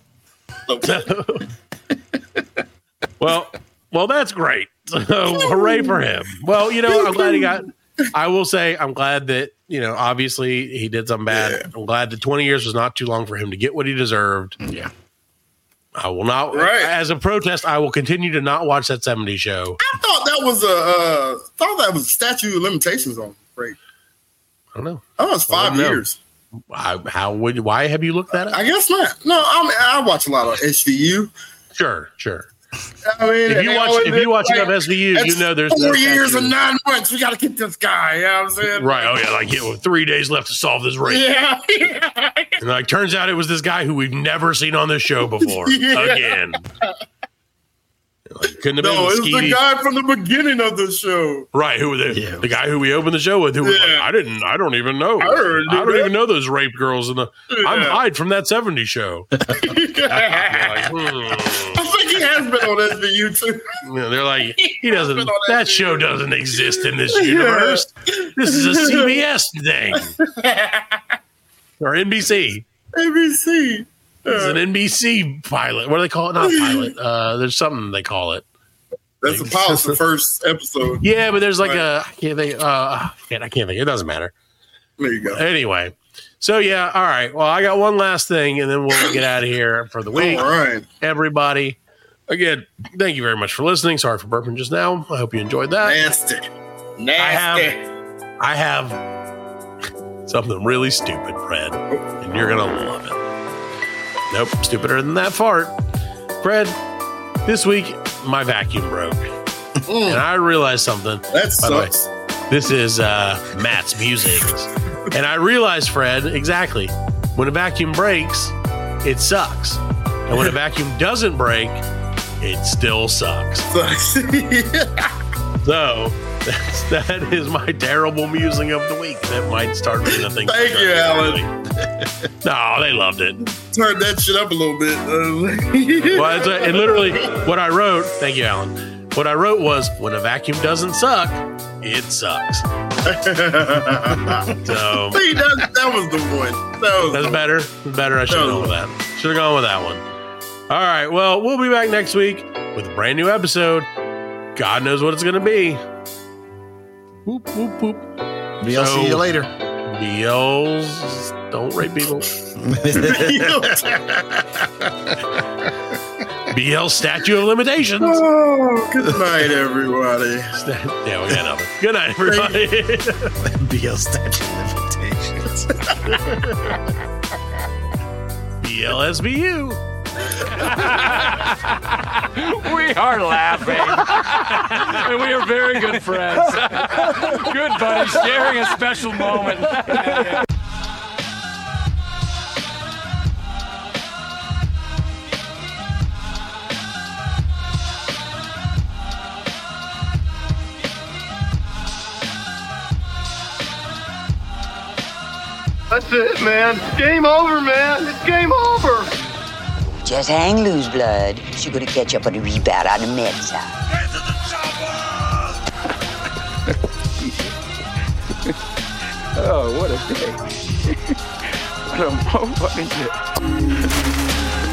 S2: it. Well, well, that's great. So hooray for him. Well, you know, I'm glad he got. I will say, I'm glad that you know. Obviously, he did something bad. I'm glad that 20 years was not too long for him to get what he deserved.
S7: Yeah.
S2: I will not,
S1: Right.
S2: as a protest, I will continue to not watch that 70 show.
S1: I thought that was a uh, thought that was statute of limitations on rape.
S2: I don't know.
S1: Oh, it's five years.
S2: How, how would? Why have you looked that up?
S1: I guess not. No, I mean I watch a lot of SVU.
S2: Sure, sure.
S1: I mean,
S2: If you watch, if you watch
S1: like,
S2: enough SVU, you know there's
S1: four years and nine months. We got to get this guy. You know what I'm saying?
S2: Right. Oh yeah. Like three days left to solve this rape.
S1: Yeah. yeah.
S2: And like, turns out it was this guy who we've never seen on this show before
S1: Yeah.
S2: again. Like, couldn't have
S1: No,
S2: been
S1: it's
S2: Skeety.
S1: the guy from the beginning of the show.
S2: Right, who was the,
S7: Yeah.
S2: the guy who we opened the show with? Who was like, I didn't, I don't even know.
S1: I heard
S2: I don't
S1: that.
S2: even know those rape girls in the. I'm
S1: Yeah.
S2: Hyde from that '70s show. They're like,
S1: I
S2: hmm.
S1: think he has been on SVU too.
S2: Yeah, They're like, he doesn't.
S1: been
S2: That
S1: SVU.
S2: show doesn't exist in this universe. This is a CBS thing or NBC.
S1: ABC.
S2: It's an NBC pilot. What do they call it? Not pilot. Uh, there's something they call it.
S1: That's the pilot's the first episode.
S2: Yeah, but there's like a. I can't think. Uh, I can't, I can't think. It doesn't matter.
S1: There you go.
S2: Anyway, so yeah, all right. Well, I got one last thing, and then we'll get out of here for the week.
S1: All right.
S2: Everybody, again, thank you very much for listening. Sorry for burping just now. I hope you enjoyed that.
S1: Nasty. Nasty.
S2: have- I have something really stupid, Fred, and you're gonna love it. Nope, stupider than that fart. Fred, this week my vacuum broke, and I realized something.
S1: that
S2: By the way,
S1: sucks.
S2: This is uh, Matt's Musings. And I realized, Fred, exactly. When a vacuum breaks, it sucks. And when a vacuum doesn't break, it still sucks.
S1: Sucks.
S2: So that's, that is my terrible musing of the week. That might start being a thing.
S1: Thank you, Allan.
S2: no, they loved it.
S1: Turn that shit up a little bit.
S2: Well, it's a, and literally, what I wrote, thank you, Allan. What I wrote was, when a vacuum doesn't suck, it sucks. So
S1: See, that, that was the one. That was
S2: That's better. That's better. I should have gone with that. Should have gone with that one. All right. Well, we'll be back next week with a brand new episode. God knows what it's going to be. Whoop, whoop, whoop.
S7: I'll see you later.
S2: BLs don't rape people. BL statute of limitations.
S1: oh, good night, everybody.
S2: yeah, we got nothing. Good night, everybody.
S7: BL statute of limitations.
S2: BLSBU.
S9: We are laughing. and we are very good friends. good buddies, sharing a special moment.
S6: That's it, man. Game over, man. It's game over.
S10: Just hang loose, blood. She's gonna catch up on the rebound on the men's side.
S9: Oh, what a day. what a motherfucking day.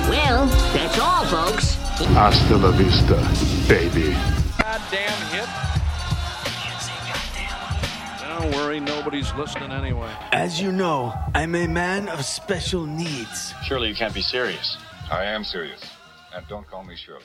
S10: Well, that's all, folks.
S8: Hasta la vista, baby.
S9: Goddamn hit. Don't worry, nobody's listening anyway.
S11: As you know, I'm a man of special needs.
S12: Surely you can't be serious.
S13: I am serious. And don't call me Shirley.